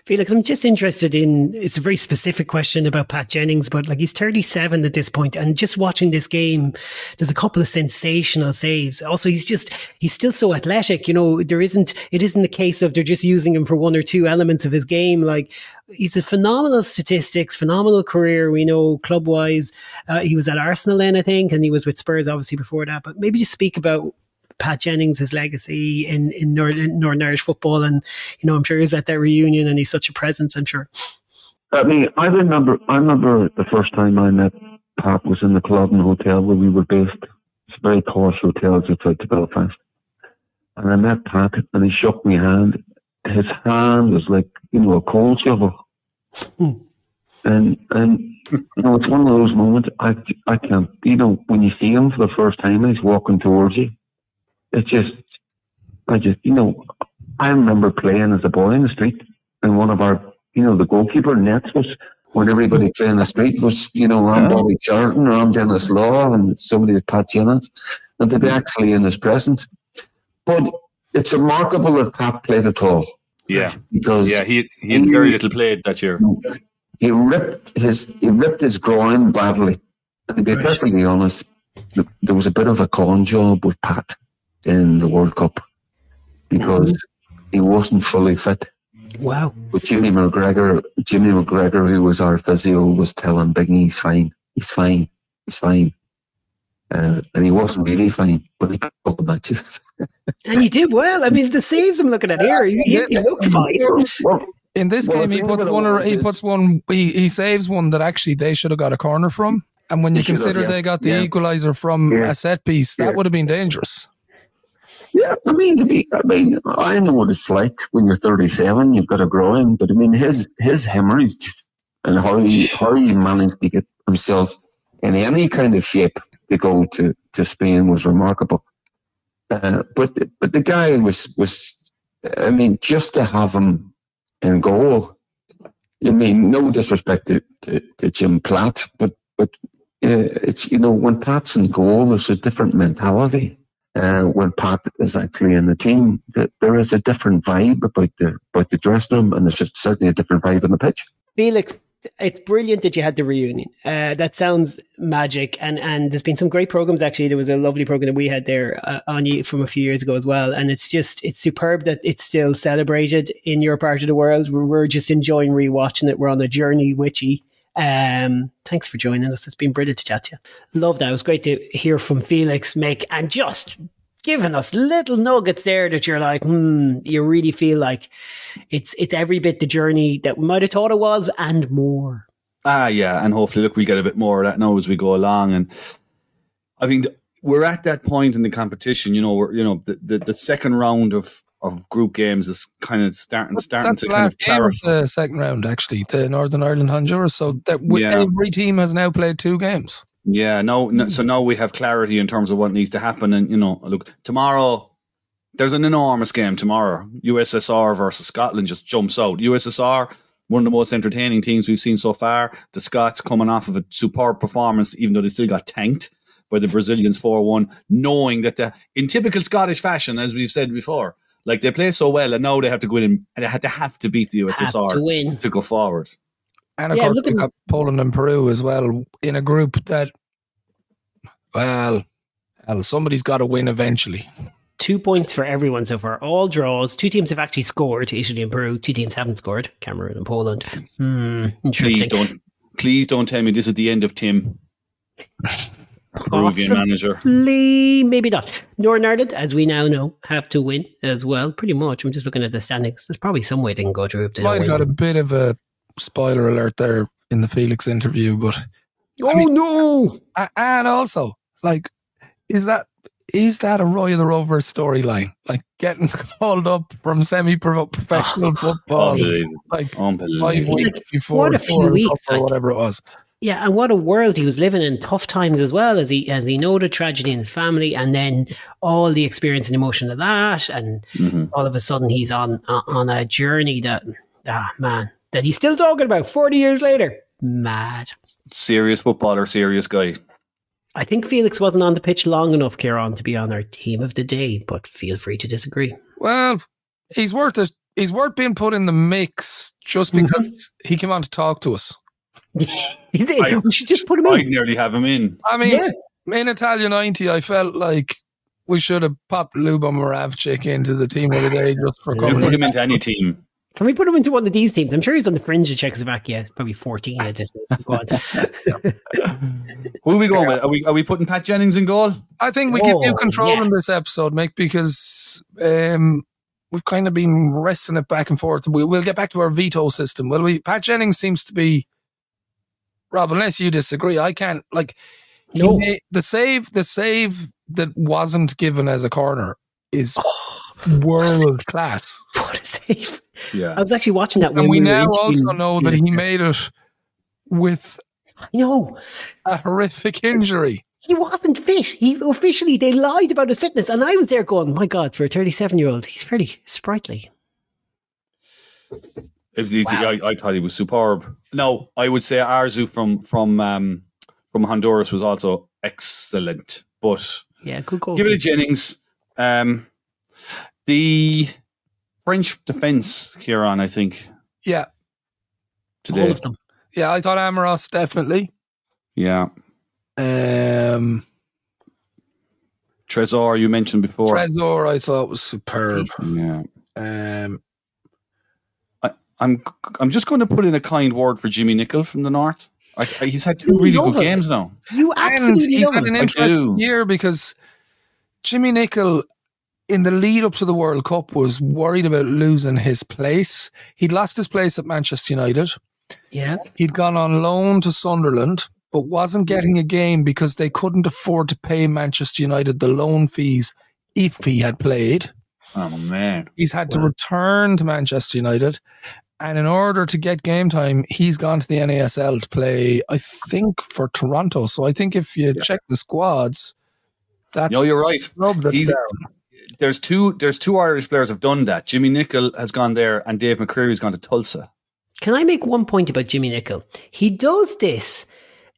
Felix, I'm just interested in it's a very specific question about Pat Jennings, but like he's 37 at this point, and just watching this game, there's a couple of sensational saves. Also, he's just he's still so athletic. You know, there isn't it isn't the case of they're just using him for one or two elements of his game. Like he's a phenomenal statistics, phenomenal career. We know club wise, uh, he was at Arsenal then, I think, and he was with Spurs obviously before that. But maybe just speak about Pat Jennings' his legacy in in Northern, Northern Irish football, and you know I'm sure he's at that reunion, and he's such a presence. I'm sure. I mean, I remember. I remember the first time I met Pat was in the Culloden Hotel where we were based. It's a very posh hotel outside to Belfast, and I met Pat, and he shook my hand. His hand was like you know a coal shovel. Hmm. And and you know it's one of those moments I I can't you know when you see him for the first time and he's walking towards you it's just, I just, you know, I remember playing as a boy in the street, and one of our, you know, the goalkeeper nets was when everybody playing in the street was, you know, I'm Bobby Charlton or I'm Denis Law, and somebody was Pat Jennings, and to be mm. actually in his presence. But it's remarkable that Pat played at all. Yeah, because yeah, he he had very little played that year. He ripped his he ripped his groin badly. And to be right. perfectly honest, there was a bit of a con job with Pat in the World Cup because he wasn't fully fit. Wow. But Jimmy McGregor, Jimmy McGregor, who was our physio, was telling Bingy he's fine, he's fine, he's fine. Uh, and he wasn't really fine, but he put up the matches. and he did well. I mean, the saves I'm looking at here, he, he, he looks fine. In this well, game, he puts one. He puts one. He, he saves one that actually they should have got a corner from. And when you consider have, yes. they got the yeah. equaliser from yeah. a set piece, that yeah. would have been dangerous. Yeah, I mean, to be, I mean, I know what it's like when you're 37, you've got a groin, but I mean, his his hemorrhage and how he how he managed to get himself in any kind of shape to go to, to Spain was remarkable. Uh, but but the guy was was, I mean, just to have him in goal. I mean, no disrespect to, to, to Jim Platt, but but uh, it's you know when Pat's in goal, there's a different mentality uh, when Pat is actually in the team, that there is a different vibe about the about the dressing room, and there's certainly a different vibe on the pitch. Felix, it's brilliant that you had the reunion. Uh, that sounds magic, and and there's been some great programs. Actually, there was a lovely program that we had there uh, on you from a few years ago as well, and it's just it's superb that it's still celebrated in your part of the world. We're, we're just enjoying rewatching it. We're on the journey with you um, thanks for joining us. It's been brilliant to chat to you. Love that. It was great to hear from Felix, Mick, and just giving us little nuggets there that you're like, hmm, you really feel like it's it's every bit the journey that we might have thought it was and more. Ah, yeah, and hopefully, look, we'll get a bit more of that now as we go along. And I mean, we're at that point in the competition. You know, we're you know the the, the second round of of group games is kind of starting starting That's to kind of clarify. the second round, actually, the Northern Ireland Honduras. So that we, Yeah. every team has now played two games. Yeah, no, no, so hmm. now we have clarity in terms of what needs to happen. And, you know, look, tomorrow, there's an enormous game tomorrow. USSR versus Scotland just jumps out. USSR, one of the most entertaining teams we've seen so far. The Scots coming off of a superb performance, even though they still got tanked by the Brazilians 4 1, knowing that the, in typical Scottish fashion, as we've said before, like they play so well and now they have to go in and, and they had to have to beat the USSR to win. to go forward. And of Yeah, course, look we at- got Poland and Peru as well in a group that, well, well somebody's got to win eventually. Two points for everyone so far. All draws. Two teams have actually scored. Italy and Peru. Two teams haven't scored. Cameroon and Poland. Hmm. Interesting. Please don't, please don't tell me this is the end of Tim, Peruvian manager. Possibly, maybe not. Northern Ireland, as we now know, have to win as well. Pretty much. I'm just looking at the standings. There's probably some way they can go through if they Might don't have got a bit of a spoiler alert there in the Felix interview, but oh I mean- no! and also like, is that is that a Roy of the Rovers storyline? Like getting called up from semi-professional football, Unbelievable. like five weeks before what a few weeks, or whatever it was. Yeah, and what a world he was living in. Tough times as well as he as he know the tragedy in his family, and then all the experience and emotion of that, and Mhm. all of a sudden he's on on a journey that ah man that he's still talking about forty years later. Mad. Serious footballer, serious guy. I think Felix wasn't on the pitch long enough, Kieran, to be on our team of the day, but feel free to disagree. Well, he's worth it. He's worth being put in the mix just Mm-hmm. because he came on to talk to us. I- we should just put him I'd in. nearly have him in. I mean, Yeah. in Italia 90, I felt like we should have popped Luba Moravcik into the team of the day just for You coming put him into any team. Can we put him into one of these teams? I'm sure he's on the fringe of Czechoslovakia, probably 14 at this point. Who are we going with? Are we are we putting Pat Jennings in goal? I think we give you Oh, control yeah. in this episode, Mick, because um, we've kind of been wrestling it back and forth. We, we'll get back to our veto system. Will we? Pat Jennings seems to be. Rob, unless you disagree, I can't like. No. made- the save, the save that wasn't given as a corner is world class, what a save. Yeah. I was actually watching that when and we were now also know that he made it with No, a horrific injury. he wasn't fit. He officially, they lied about his fitness. And I was there going, my God, for a 37 year old, he's fairly sprightly. It was easy. Wow. I, I thought he was superb. No, I would say Arzu from from um, from Honduras was also excellent. But Yeah, good goal. give it to Jennings. Um, the French defense, Kieran, I think Yeah, All today. of them. yeah. I thought Amoros definitely. Yeah, Um, Trezor you mentioned before. Trezor, I thought was superb. yeah, Um, I'm I'm just going to put in a kind word for Jimmy Nicholl from the north. I, I, he's had two You really good him. games now. You and absolutely he's had an I interesting do. year because Jimmy Nicholl in the lead up to the World Cup, was worried about losing his place. He'd lost his place at Manchester United. Yeah. He'd gone on loan to Sunderland, but wasn't getting a game because they couldn't afford to pay Manchester United the loan fees if he had played. Oh man, He's had to return to Manchester United. And in order to get game time, he's gone to the NASL to play, I think, for Toronto. So I think if you check the squads, that's no, you're right. the He's- There's two. There's two Irish players have done that. Jimmy Nicholl has gone there, and Dave McCreery's gone to Tulsa. Can I make one point about Jimmy Nicholl? He does this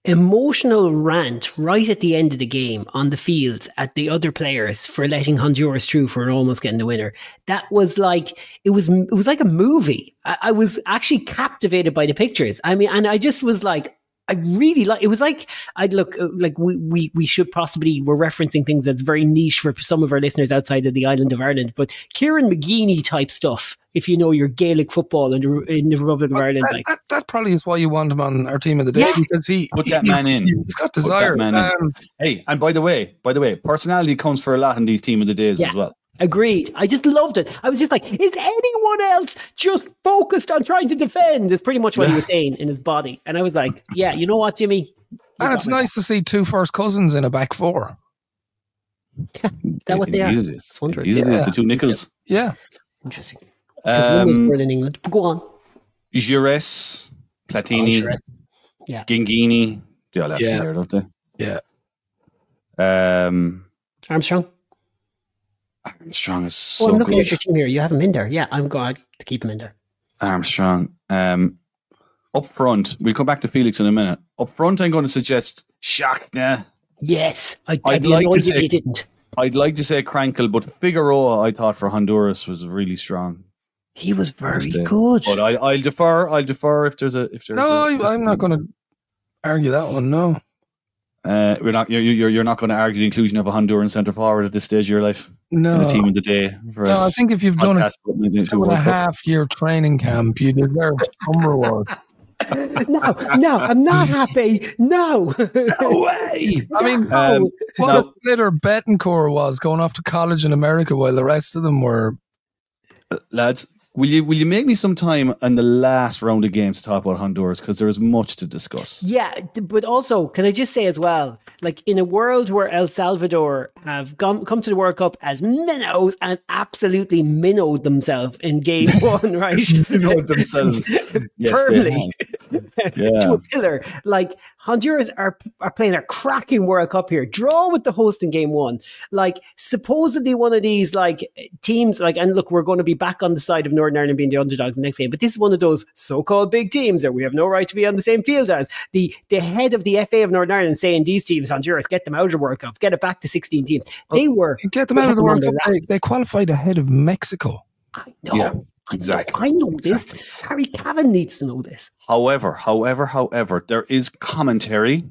emotional rant right at the end of the game on the field at the other players for letting Honduras through for almost getting the winner. That was like it was it was like a movie. I, I was actually captivated by the pictures. I mean, and I just was like. I really like it was like I'd look uh, like we, we we should possibly we're referencing things that's very niche for some of our listeners outside of the island of Ireland, but Kieran McGeeney type stuff. If you know your Gaelic football in the, in the Republic of Ireland, That, like that, that probably is why you want him on our team of the day Yeah. because he Put he's, that man in. He's got desire. man. Um, Hey, and by the way, by the way, personality counts for a lot in these team of the days Yeah. as well. Agreed. I just loved it. I was just like, is anyone else just focused on trying to defend? Is pretty much what he was saying in his body. And I was like, yeah, you know what, Jimmy? You and it's me. nice to see two first cousins in a back four. Is that what they are? Indeed it is. Hundred. It is, Yeah. The two Nicholls. Yeah. Interesting. Because one was Um, born in England. But go on. Giresse, Platini, Oh, sure. Yeah. Genghini. They all have Yeah. yeah. there, don't they? Yeah. Um, Armstrong. Armstrong is Oh, so I'm looking at your team here. You have him in there. Yeah, I'm going to keep him in there. Armstrong. Um, up front, we'll come back to Felix in a minute. Up front, I'm going to suggest Schachner. Yes, I, I'd I'd be like to annoyed if say- you didn't. I'd like to say Krankl, but Figueroa, I thought for Honduras was really strong. He was very good. But I, I'll defer. I'll defer if there's a if there's. No, a, I, I'm not going to argue that one. No. Uh, we're not. You're you're, you're not going to argue the inclusion of a Honduran centre forward at this stage of your life. No. in a team of the day. For No, I think if you've done a podcast about 1992 two and a World Cup. half year training camp, you deserve some reward. no, no, I'm not happy. No. way. I mean, Um, what no. a splitter Betancourt was going off to college in America while the rest of them were. lads, will you will you make me some time on the last round of games to talk about Honduras because there is much to discuss. Yeah, but also, can I just say as well, like in a world where El Salvador have come come to the World Cup as minnows and absolutely minnowed themselves in game one, right? Minnowed themselves. Yes, Firmly Yeah. to a pillar. Like Honduras are are playing a cracking World Cup here. Draw with the host in game one. Like supposedly one of these like teams. Like and look, we're going to be back on the side of Northern Ireland being the underdogs in the next game. But this is one of those so-called big teams that we have no right to be on the same field as. The the head of the FA of Northern Ireland saying these teams, Honduras, get them out of the World Cup, get it back to sixteen teams. They oh, were. Get them out of the Put them World Cup. They, they qualified ahead of Mexico. I know. Yeah, I know, exactly. I know this. Harry Cavan needs to know this. However, however, however, there is commentary.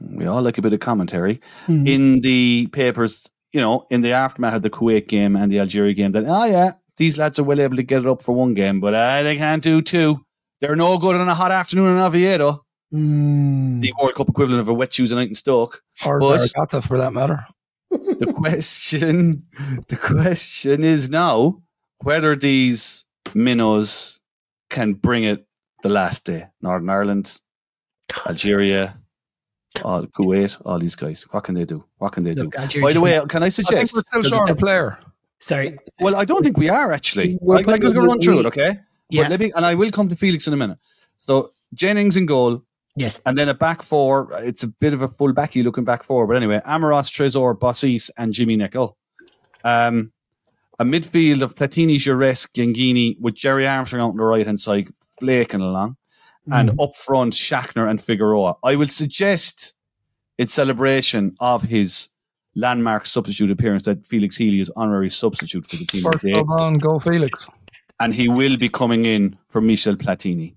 We all like a bit of commentary Hmm. in the papers. You know, in the aftermath of the Kuwait game and the Algeria game, that oh yeah, these lads are well able to get it up for one game, but uh, they can't do two. They're no good on a hot afternoon in Oviedo, Hmm. the World Cup equivalent of a wet Tuesday night in Stoke. Or But- Zaragoza, for that matter. the question the question is now whether these minnows can bring it the last day. Northern Ireland, Algeria, all Kuwait, all these guys. What can they do? What can they do? Look, Algeria By the way, can I I think suggest? we're still 'cause short a player. sorry. well, I don't think we are actually. We're Like, like, putting- let's run through it, okay? Yeah. Let me, and I will come to Felix in a minute. So Jennings in goal, Yes. and then a back four. It's a bit of a full backy looking back four, but anyway, Amoros, Trezor, Bossis, and Jimmy Nicholl. Um, a midfield of Platini, Giresse, Genghini with Gerry Armstrong out on the right hand side, flaking along, and mm. up front, Schachner and Figueroa. I will suggest, in celebration of his landmark substitute appearance, that Felix Healy is honorary substitute for the team First today, sub on, go Felix. and he will be coming in for Michel Platini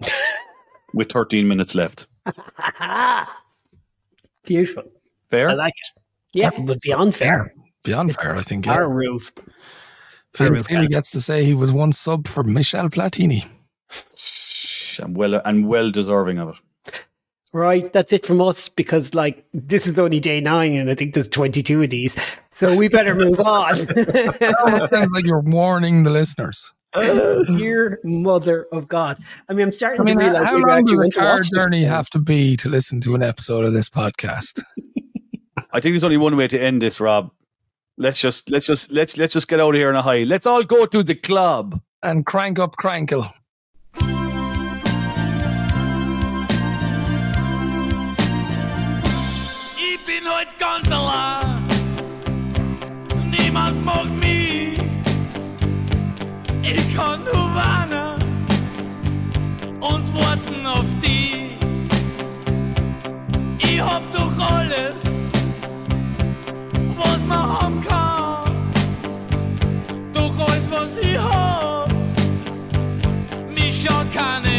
with 13 minutes left. Beautiful. Fair? I like it. Yeah, but beyond fair. Beyond fair, I think. Yeah. Our rules. Felix fair. Healy gets to say he was one sub for Michel Platini. and well and well deserving of it. Right, that's it from us because like this is only day nine and I think there's 22 of these. So we better move on. It sounds like you're warning the listeners. Dear mother of God. I mean, I'm starting I mean, to realize how we long actually does a car watch the- journey have to be to listen to an episode of this podcast? I think there's only one way to end this, Rob. Let's just let's just let's let's just get out of here on a high. Let's all go to the club. And crank up Krankl. Ich bin heute ganz allein. Niemand mag Doch alles, was